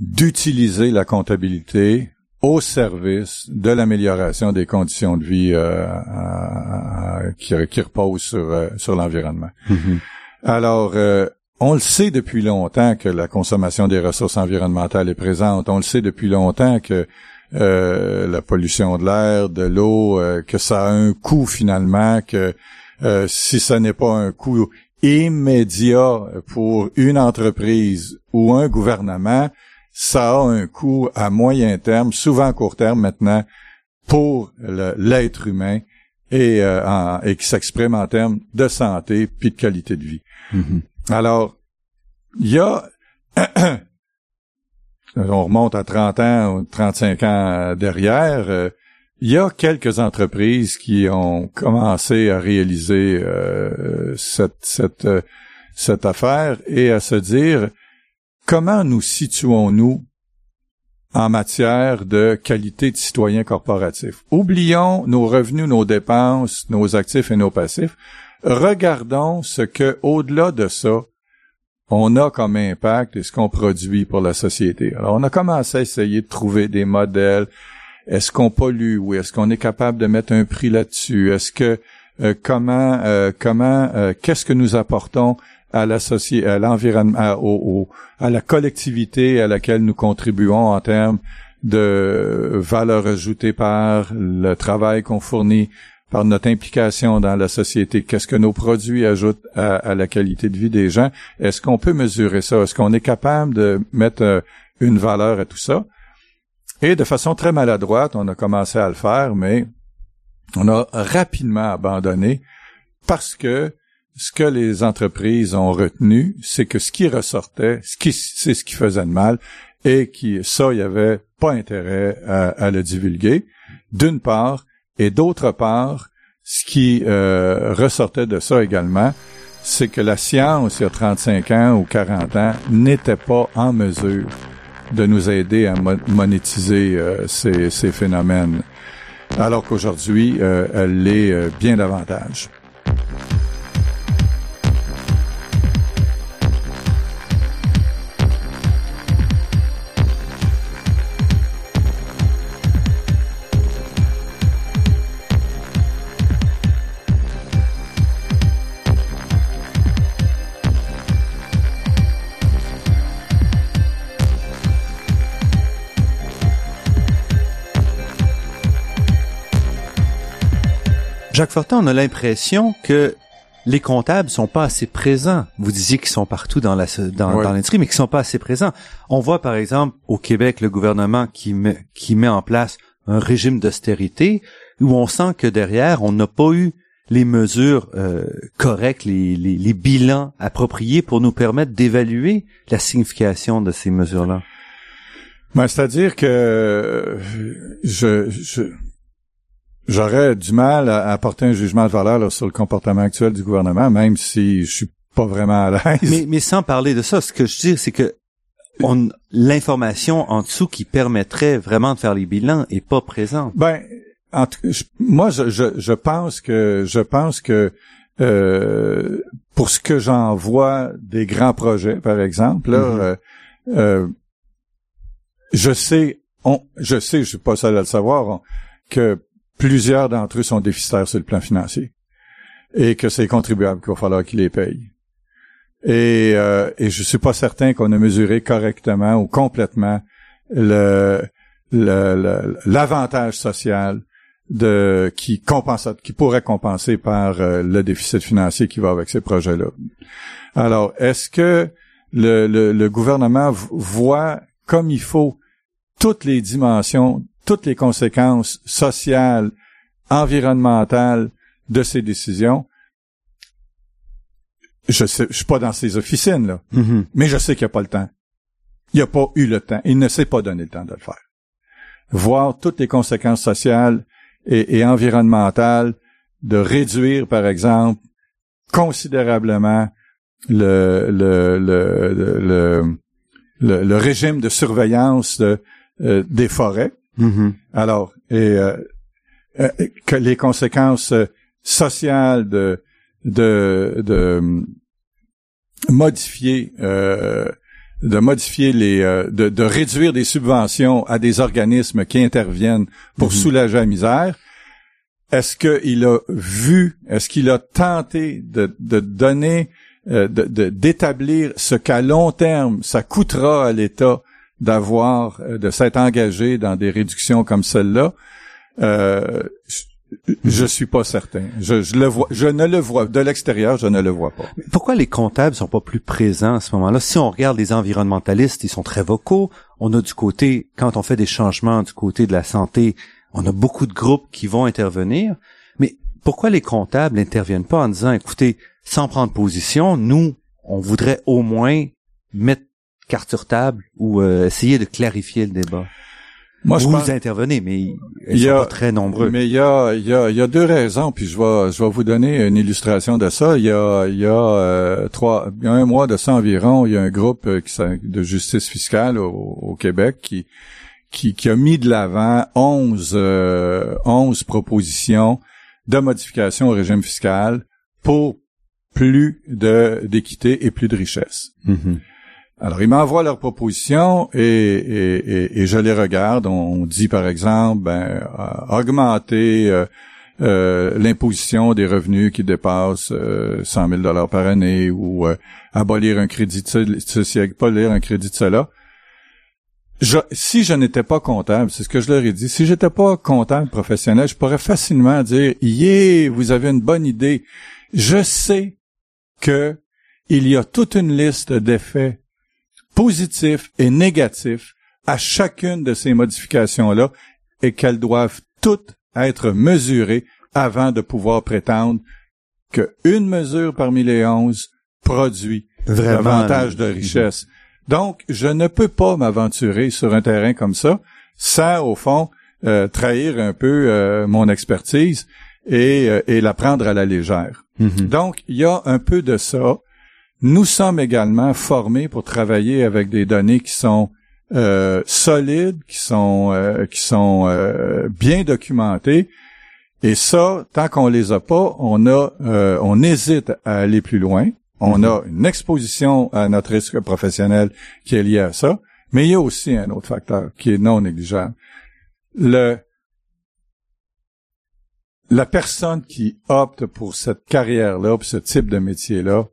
Speaker 2: d'utiliser la comptabilité au service de l'amélioration des conditions de vie euh, qui, qui reposent sur, sur l'environnement. Mm-hmm. Alors, euh, on le sait depuis longtemps que la consommation des ressources environnementales est présente. On le sait depuis longtemps que euh, la pollution de l'air, de l'eau, euh, que ça a un coût finalement, que si ce n'est pas un coût immédiat pour une entreprise ou un gouvernement, ça a un coût à moyen terme, souvent à court terme maintenant, pour l'être humain et, et qui s'exprime en termes de santé puis de qualité de vie. Mm-hmm. Alors, il y a, *coughs* on remonte à 30 ans, 35 ans derrière, euh, il y a quelques entreprises qui ont commencé à réaliser euh, cette, cette, euh, cette affaire et à se dire comment nous situons-nous en matière de qualité de citoyen corporatif? Oublions nos revenus, nos dépenses, nos actifs et nos passifs regardons ce que, au-delà de ça, on a comme impact et ce qu'on produit pour la société. Alors, on a commencé à essayer de trouver des modèles. Est-ce qu'on pollue? Ou est-ce qu'on est capable de mettre un prix là-dessus? Est-ce que euh, comment euh, comment euh, qu'est-ce que nous apportons à la à l'environnement, à, à la collectivité à laquelle nous contribuons en termes de valeur ajoutée par le travail qu'on fournit, par notre implication dans la société. Qu'est-ce que nos produits ajoutent à, la qualité de vie des gens? Est-ce qu'on peut mesurer ça? Est-ce qu'on est capable de mettre euh, une valeur à tout ça? Et de façon très maladroite, on a commencé à le faire, mais on a rapidement abandonné parce que ce que les entreprises ont retenu, c'est que ce qui ressortait, c'est ce qui faisait de mal, et qui, ça, il n'y avait pas intérêt à le divulguer, d'une part, et d'autre part, ce qui euh, ressortait de ça également, c'est que la science, il y a 35 ans ou 40 ans, n'était pas en mesure de nous aider à monétiser euh, ces, ces, phénomènes, alors qu'aujourd'hui, euh, elle l'est bien davantage.
Speaker 1: Jacques Fortin, on a l'impression que les comptables sont pas assez présents. Vous disiez qu'ils sont partout dans la dans, l'industrie, mais qu'ils sont pas assez présents. On voit par exemple au Québec le gouvernement qui met qui met en place un régime d'austérité où on sent que derrière on n'a pas eu les mesures euh, correctes, les, les, les, bilans appropriés pour nous permettre d'évaluer la signification de ces mesures-là.
Speaker 2: Ben, c'est-à-dire que je, je J'aurais du mal à apporter un jugement de valeur sur le comportement actuel du gouvernement, même si je suis pas vraiment à l'aise.
Speaker 1: Mais, mais sans parler de ça, ce que je dis, c'est que on, l'information en dessous qui permettrait vraiment de faire les bilans est pas présente.
Speaker 2: Ben, en moi, je, je, pense que je pense que euh, pour ce que j'en vois des grands projets, par exemple, là, mm-hmm. euh, euh, je sais, on, je sais, je suis pas seul à le savoir, que plusieurs d'entre eux sont déficitaires sur le plan financier et que c'est contribuable qu'il va falloir qu'ils les payent. Et, euh, et je suis pas certain qu'on a mesuré correctement ou complètement l'avantage social qui compense qui pourrait compenser par euh, le déficit financier qui va avec ces projets-là. Alors, est-ce que le gouvernement voit comme il faut toutes les dimensions toutes les conséquences sociales, environnementales de ces décisions. Je sais, je suis pas dans ces officines là,
Speaker 1: mm-hmm.
Speaker 2: mais je sais qu'il n'y a pas le temps. il n'a pas eu le temps, il ne s'est pas donné le temps de le faire. Voir toutes les conséquences sociales et, et environnementales de réduire, par exemple, considérablement le, le, le, le, le régime de surveillance de, euh, des forêts.
Speaker 1: Mhm.
Speaker 2: Alors, et euh, euh, que les conséquences sociales de de, de modifier de modifier les de, de, réduire des subventions à des organismes qui interviennent pour mhm. soulager la misère. Est-ce qu'il a vu, est-ce qu'il a tenté de, de donner, de, d'établir ce qu'à long terme ça coûtera à l'État d'avoir, euh, de s'être engagé dans des réductions comme celle-là, euh, je suis pas certain. Je, le vois, je ne le vois de l'extérieur, je ne le vois pas.
Speaker 1: Pourquoi les comptables sont pas plus présents à ce moment-là? Si on regarde les environnementalistes, ils sont très vocaux. On a du côté, quand on fait des changements du côté de la santé, on a beaucoup de groupes qui vont intervenir. Mais pourquoi les comptables n'interviennent pas en disant, écoutez, sans prendre position, nous, on voudrait au moins mettre carte sur table ou euh, essayer de clarifier le débat?
Speaker 2: Moi, je
Speaker 1: vous intervenez, mais ils sont pas très nombreux.
Speaker 2: Mais il y a, il y a, il y a deux raisons, puis je vais, je vais vous donner une illustration de ça. Il y a, il y a euh, trois, il y a un mois de ça environ, il y a un groupe euh, qui, de justice fiscale au, Québec qui, qui, qui, a mis de l'avant 11, euh, 11 propositions de modification au régime fiscal pour plus de d'équité et plus de richesse.
Speaker 1: Mm-hmm.
Speaker 2: Alors, ils m'envoient leurs propositions et, je les regarde. On dit, par exemple, ben, euh, augmenter euh, euh, l'imposition des revenus qui dépassent 100 000 dollars par année ou abolir un crédit de ceci, abolir un crédit de cela. Si je n'étais pas comptable, c'est ce que je leur ai dit, si j'étais pas comptable professionnel, je pourrais facilement dire, yeah, vous avez une bonne idée. Je sais que il y a toute une liste d'effets positifs et négatifs à chacune de ces modifications-là et qu'elles doivent toutes être mesurées avant de pouvoir prétendre qu'une mesure parmi les onze produit davantage de richesse. Donc, je ne peux pas m'aventurer sur un terrain comme ça sans, au fond, euh, trahir un peu euh, mon expertise et, euh, et la prendre à la légère.
Speaker 1: Mm-hmm.
Speaker 2: Donc, il y a un peu de ça. Nous sommes également formés pour travailler avec des données qui sont euh, solides, qui sont euh, qui sont euh, bien documentées. Et ça, tant qu'on les a pas, on a on hésite à aller plus loin. On a une exposition à notre risque professionnel qui est liée à ça, mais il y a aussi un autre facteur qui est non négligeable. Le la personne qui opte pour cette carrière-là, pour ce type de métier-là,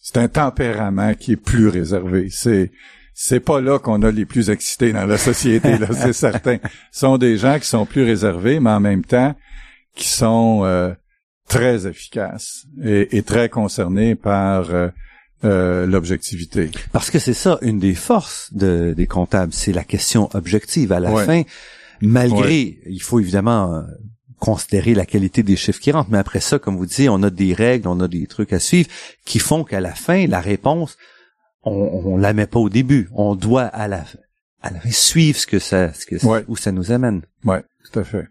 Speaker 2: c'est un tempérament qui est plus réservé. C'est c'est pas là qu'on a les plus excités dans la société, là, c'est *laughs* certain. Ce sont des gens qui sont plus réservés, mais en même temps qui sont euh, très efficaces et, très concernés par euh, euh, l'objectivité.
Speaker 1: Parce que c'est ça, une des forces de, des comptables, c'est la question objective. À la fin, malgré, il faut évidemment considérer la qualité des chiffres qui rentrent. Mais après ça, comme vous disiez, on a des règles, on a des trucs à suivre qui font qu'à la fin, la réponse, on, on la met pas au début. On doit à la, à la fin suivre ce que ça, ce que où ça nous amène.
Speaker 2: Ouais, tout à fait.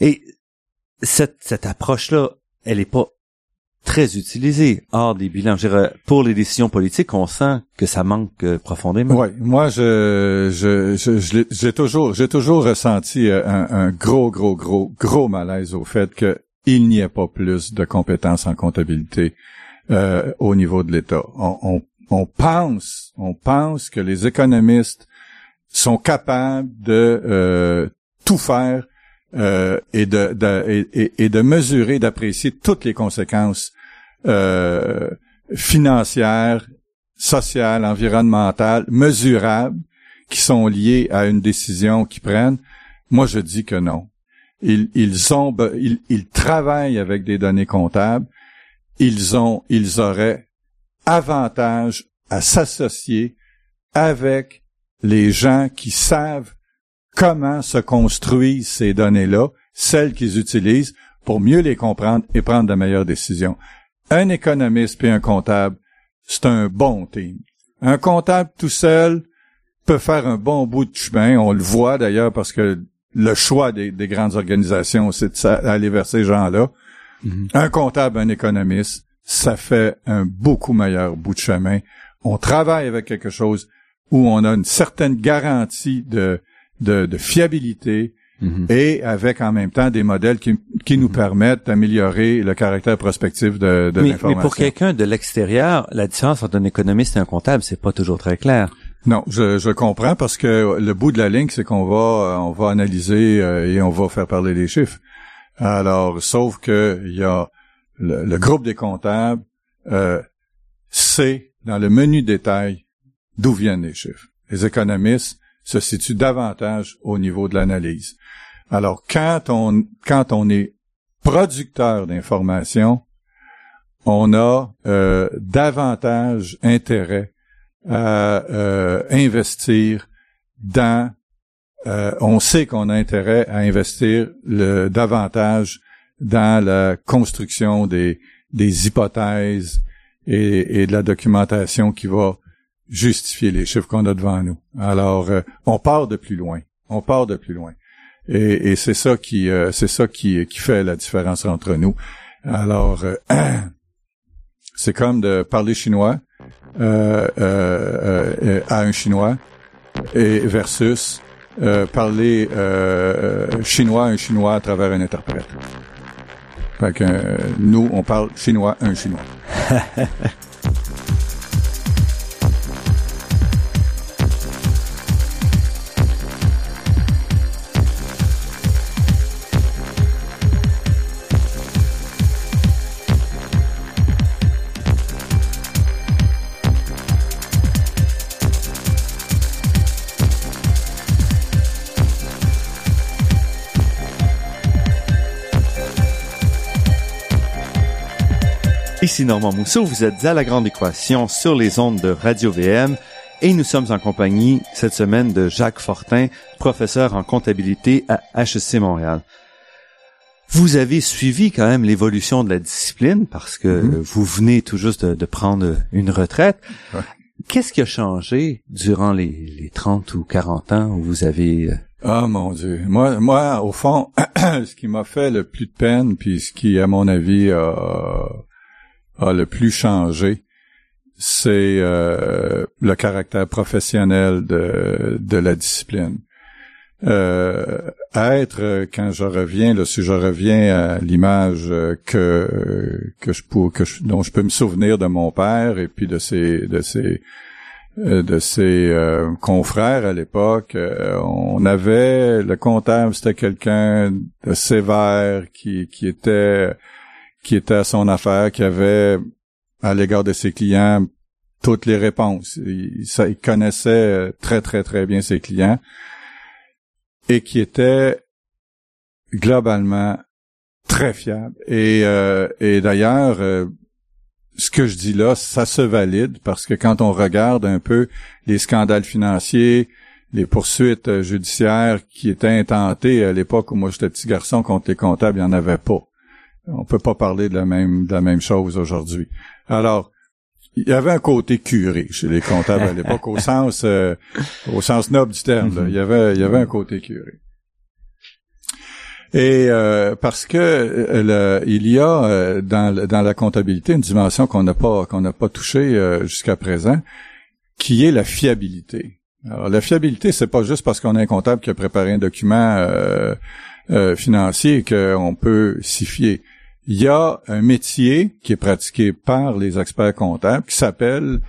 Speaker 1: Et cette, cette approche-là, elle est pas très utilisé hors des bilans. Je pour les décisions politiques, on sent que ça manque euh, profondément.
Speaker 2: Oui, moi, je, je, j'ai toujours, j'ai toujours ressenti euh, un, gros, gros, gros, gros malaise au fait que il n'y ait pas plus de compétences en comptabilité euh, au niveau de l'État. On, on, pense, on pense que les économistes sont capables de tout faire et de, de et, et, de mesurer, d'apprécier toutes les conséquences euh, financières, sociales, environnementales, mesurables, qui sont liées à une décision qu'ils prennent, moi je dis que non. Ils, ils ont, ils, ils travaillent avec des données comptables. Ils ont, ils auraient avantage à s'associer avec les gens qui savent comment se construisent ces données-là, celles qu'ils utilisent, pour mieux les comprendre et prendre de meilleures décisions un économiste et un comptable, c'est un bon team. Un comptable tout seul peut faire un bon bout de chemin. On le voit d'ailleurs parce que le choix des, grandes organisations, c'est d'aller vers ces gens-là. Mm-hmm. Un comptable, un économiste, ça fait un beaucoup meilleur bout de chemin. On travaille avec quelque chose où on a une certaine garantie de, de, fiabilité, mm-hmm. et avec en même temps des modèles qui, qui nous mm-hmm. permettent d'améliorer le caractère prospectif de, de l'information.
Speaker 1: Mais pour quelqu'un de l'extérieur, la différence entre un économiste et un comptable, c'est pas toujours très clair.
Speaker 2: Non, je, je comprends parce que le bout de la ligne, c'est qu'on va on va analyser euh, et on va faire parler les chiffres. Alors, sauf que il y a le, groupe des comptables euh, sait dans le menu détail d'où viennent les chiffres. Les économistes se situent davantage au niveau de l'analyse. Alors, quand on quand on est producteur d'informations, on a euh, davantage intérêt à euh, investir dans euh, on sait qu'on a intérêt à investir le, davantage dans la construction des, des hypothèses et, et, de la documentation qui va justifier les chiffres qu'on a devant nous. Alors, on part de plus loin. On part de plus loin. Et, et c'est ça qui, c'est ça qui, qui fait la différence entre nous. Alors, *clears throat* c'est comme de parler chinois euh, euh, euh, à un Chinois et versus parler chinois à un Chinois à travers un interprète. Fait que nous, on parle chinois à un Chinois. *laughs*
Speaker 1: Ici Normand Mousseau, vous êtes à La Grande Équation sur les ondes de Radio VM et nous sommes en compagnie cette semaine de Jacques Fortin, professeur en comptabilité à HEC Montréal. Vous avez suivi quand même l'évolution de la discipline parce que mm-hmm. vous venez tout juste de, prendre une retraite. Qu'est-ce qui a changé durant les, les 30 ou 40 ans où vous avez...
Speaker 2: Ah mon Dieu. Moi, moi, au fond, *clears throat* ce qui m'a fait le plus de peine, puis ce qui, à mon avis, a, a le plus changé, c'est euh, le caractère professionnel de, de la discipline. Euh, être quand je reviens, là, si je reviens à l'image que que je peux que dont je peux me souvenir de mon père et puis de ses de ses euh, de ses euh, confrères à l'époque, on avait le comptable, c'était quelqu'un de sévère qui qui était qui était à son affaire, qui avait à l'égard de ses clients toutes les réponses. Il, connaissait euh, très, très, très bien ses clients et qui était globalement très fiable. Et, euh, d'ailleurs, euh, ce que je dis là, ça se valide parce que quand on regarde un peu les scandales financiers, les poursuites judiciaires qui étaient intentées à l'époque où moi j'étais petit garçon contre les comptables, il n'y en avait pas. On peut pas parler de la même de la même chose aujourd'hui. Alors, il y avait un côté curé chez les comptables à l'époque, au sens euh, au sens noble du terme. Il y avait il y avait un côté curé. Et euh, parce que euh, il y a dans, dans la comptabilité une dimension qu'on n'a pas qu'on n'a pas touchée jusqu'à présent, qui est la fiabilité. Alors la fiabilité, c'est pas juste parce qu'on a un comptable qui a préparé un document financier qu'on peut s'y fier il y a un métier qui est pratiqué par les experts comptables qui s'appelle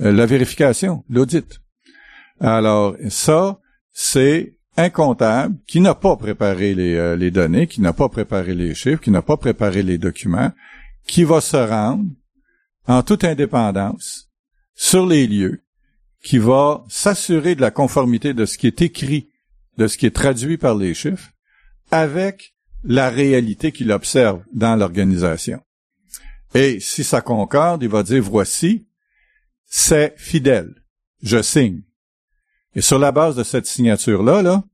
Speaker 2: euh, la vérification, l'audit. Alors ça, c'est un comptable qui n'a pas préparé les, euh, les données, qui n'a pas préparé les chiffres, qui n'a pas préparé les documents, qui va se rendre en toute indépendance sur les lieux, qui va s'assurer de la conformité de ce qui est écrit, de ce qui est traduit par les chiffres, avec la réalité qu'il observe dans l'organisation. Et si ça concorde, il va dire, voici, c'est fidèle. Je signe. Et sur la base de cette signature-là, là,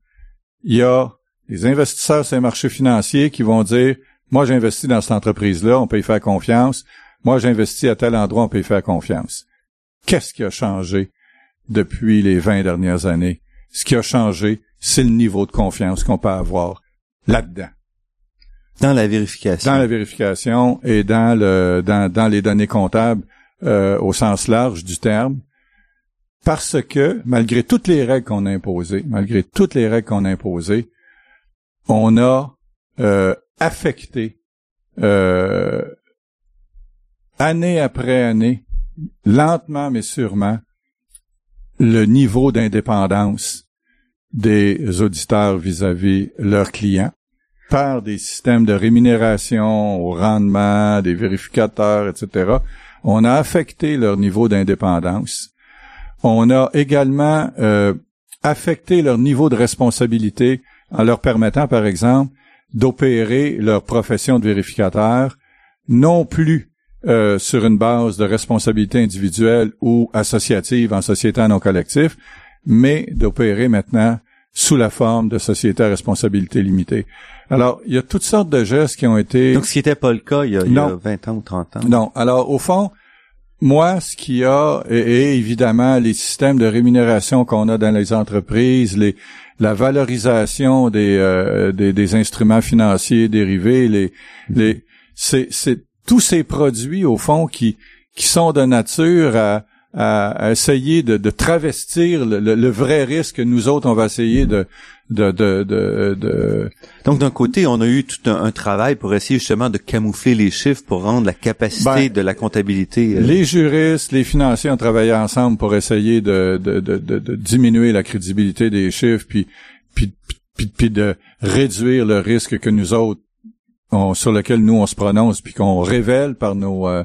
Speaker 2: il y a les investisseurs sur les marchés financiers qui vont dire, moi j'investis dans cette entreprise-là, on peut y faire confiance. Moi j'investis à tel endroit, on peut y faire confiance. qu'est-ce qui a changé depuis les 20 dernières années? Ce qui a changé, c'est le niveau de confiance qu'on peut avoir là-dedans.
Speaker 1: Dans la vérification.
Speaker 2: Dans la vérification et dans le dans, dans les données comptables euh, au sens large du terme. Parce que, malgré toutes les règles qu'on a imposées, malgré toutes les règles qu'on a imposées, on a euh, affecté euh, année après année, lentement mais sûrement, le niveau d'indépendance des auditeurs vis-à-vis leurs clients par des systèmes de rémunération au rendement, des vérificateurs, etc. On a affecté leur niveau d'indépendance. On a également euh, affecté leur niveau de responsabilité en leur permettant, par exemple, d'opérer leur profession de vérificateur non plus euh, sur une base de responsabilité individuelle ou associative en société non collectif, mais d'opérer maintenant sous la forme de société à responsabilité limitée. Alors, il y a toutes sortes de gestes qui ont été...
Speaker 1: Donc, ce qui n'était pas le cas il y, a, il y, a, 20 ans ou 30 ans.
Speaker 2: Non. Alors, au fond, moi, ce qu'il y a, et, évidemment les systèmes de rémunération qu'on a dans les entreprises, les, la valorisation des, euh, des, des, instruments financiers dérivés, les, les, c'est, c'est tous ces produits au fond qui, qui sont de nature à, à, essayer de, de travestir le, le, vrai risque que nous autres on va essayer de, de, de, de,
Speaker 1: Donc d'un côté, on a eu tout un, travail pour essayer justement de camoufler les chiffres pour rendre la capacité ben, de la comptabilité.
Speaker 2: Euh, les juristes, les financiers ont travaillé ensemble pour essayer de, de, de, de diminuer la crédibilité des chiffres, puis, puis, puis, puis de réduire le risque que nous autres on, sur lequel nous on se prononce, puis qu'on révèle par nos euh,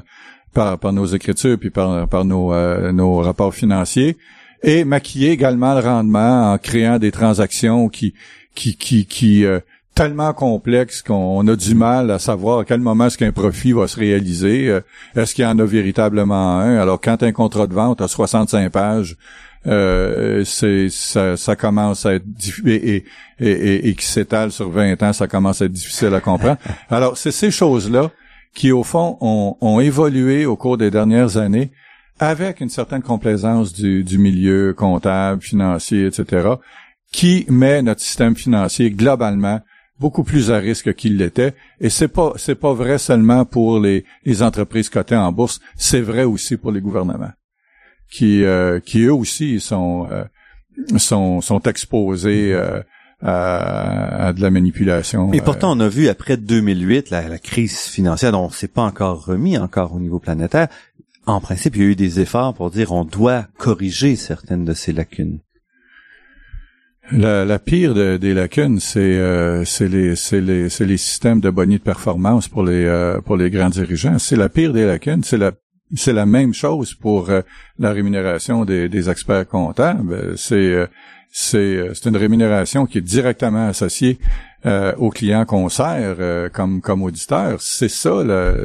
Speaker 2: par, par nos écritures, puis par, par nos, euh, nos rapports financiers et maquiller également le rendement en créant des transactions qui qui qui, qui euh, tellement complexes qu'on a du mal à savoir à quel moment est-ce qu'un profit va se réaliser. Euh, est-ce qu'il y en a véritablement un? Alors quand un contrat de vente a 65 pages, euh, c'est ça, ça, commence à être et, et, et, et qui s'étale sur 20 ans, ça commence à être difficile à comprendre. Alors c'est ces choses-là qui au fond ont, ont évolué au cours des dernières années avec une certaine complaisance du, du milieu comptable, financier, etc., qui met notre système financier globalement beaucoup plus à risque qu'il l'était. Et c'est pas c'est pas vrai seulement pour les, les entreprises cotées en bourse, c'est vrai aussi pour les gouvernements, qui euh, qui eux aussi sont euh, sont sont exposés euh, à, à, de la manipulation.
Speaker 1: Et pourtant, on a vu après 2008 la, la crise financière dont on s'est pas encore remis encore au niveau planétaire en principe, il y a eu des efforts pour dire on doit corriger certaines de ces lacunes.
Speaker 2: La, la pire des lacunes, c'est euh, les, les, les systèmes de bonnie de performance pour les euh, pour les grands dirigeants. C'est la pire des lacunes. C'est la c'est la même chose pour euh, la rémunération des, des experts comptables. C'est euh, c'est c'est une rémunération qui est directement associée euh, aux clients qu'on sert euh, comme comme auditeurs. C'est ça,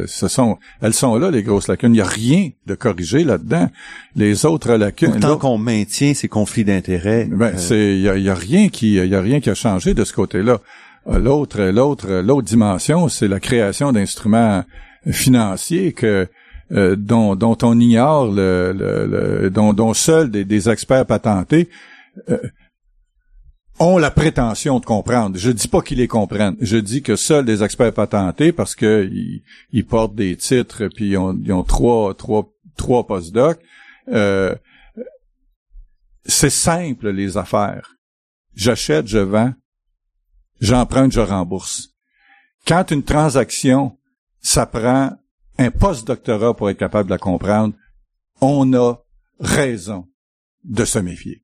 Speaker 2: ce sont, elles sont là les grosses lacunes. Il n'y a rien de corrigé là-dedans. Les autres lacunes.
Speaker 1: Tant qu'on maintient ces conflits d'intérêts.
Speaker 2: Ben, euh, c'est, il y a, y a, rien qui, il y a rien qui a changé de ce côté-là. L'autre, l'autre, l'autre dimension, c'est la création d'instruments financiers que dont, dont on ignore le, le, dont, seuls des, experts patentés ont la prétention de comprendre. Je dis pas qu'ils les comprennent. Je dis que seuls des experts patentés, parce que ils, portent des titres, puis ils ont, trois, trois, trois postdocs, euh, c'est simple les affaires. J'achète, je vends, j'emprunte, je rembourse. Quand une transaction, ça prend un post-doctorat pour être capable de la comprendre, on a raison de se méfier.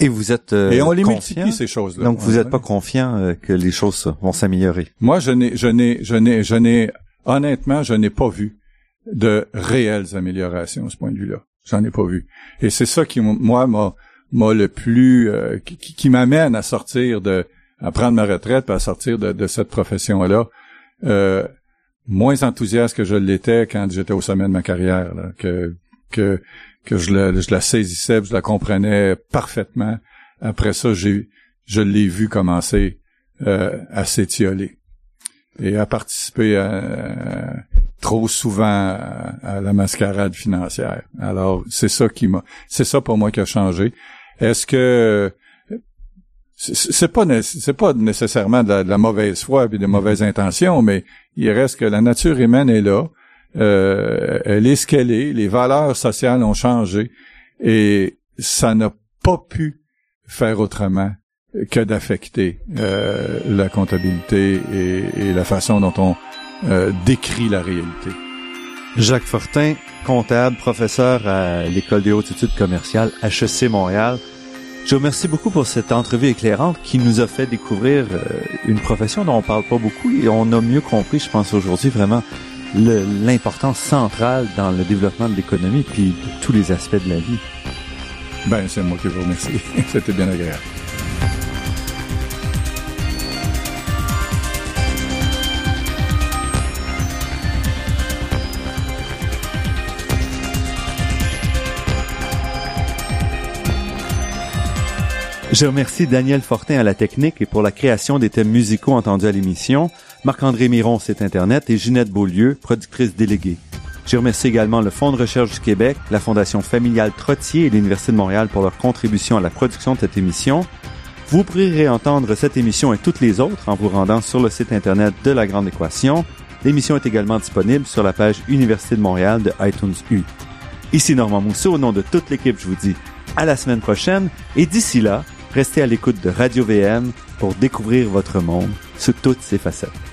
Speaker 1: Et vous êtes euh,
Speaker 2: et on les
Speaker 1: multiplie
Speaker 2: ces choses-là.
Speaker 1: Donc vous n'êtes pas confiant euh, que les choses vont s'améliorer?
Speaker 2: Moi, je n'ai, je n'ai, je n'ai, je n'ai, honnêtement, je n'ai pas vu de réelles améliorations à ce point de vue-là. J'en ai pas vu. Et c'est ça qui, moi, m'a, m'a le plus, euh, qui, qui m'amène à sortir de, à prendre ma retraite, à sortir de, de cette profession-là. Moins enthousiaste que je l'étais quand j'étais au sommet de ma carrière, là, que que que je, la saisissais, je la comprenais parfaitement. Après ça, j'ai, je l'ai vu commencer euh, à s'étioler et à participer à, trop souvent à, la mascarade financière. Alors, c'est ça qui m'a, c'est ça pour moi qui a changé. Est-ce que c'est pas c'est pas nécessairement de la, mauvaise foi et de mauvaises intentions, mais il reste que la nature humaine est là, euh, elle est ce qu'elle est, les valeurs sociales ont changé et ça n'a pas pu faire autrement que d'affecter euh, la comptabilité et, la façon dont on euh, décrit la réalité.
Speaker 1: Jacques Fortin, comptable, professeur à l'École des hautes études commerciales HEC Montréal. Je vous remercie beaucoup pour cette entrevue éclairante qui nous a fait découvrir euh, une profession dont on parle pas beaucoup et on a mieux compris, je pense aujourd'hui, vraiment l'importance centrale dans le développement de l'économie puis de tous les aspects de la vie.
Speaker 2: Ben, c'est moi qui vous remercie. *laughs* C'était bien agréable.
Speaker 1: Je remercie Daniel Fortin à la technique et pour la création des thèmes musicaux entendus à l'émission, Marc-André Miron, site Internet, et Ginette Beaulieu, productrice déléguée. Je remercie également le Fonds de recherche du Québec, la Fondation familiale Trottier et l'Université de Montréal pour leur contribution à la production de cette émission. Vous pourrez réentendre cette émission et toutes les autres en vous rendant sur le site Internet de La Grande Équation. L'émission est également disponible sur la page Université de Montréal de iTunes U. Ici Normand Mousseau, au nom de toute l'équipe, je vous dis à la semaine prochaine et d'ici là, Restez à l'écoute de Radio VM pour découvrir votre monde sous toutes ses facettes.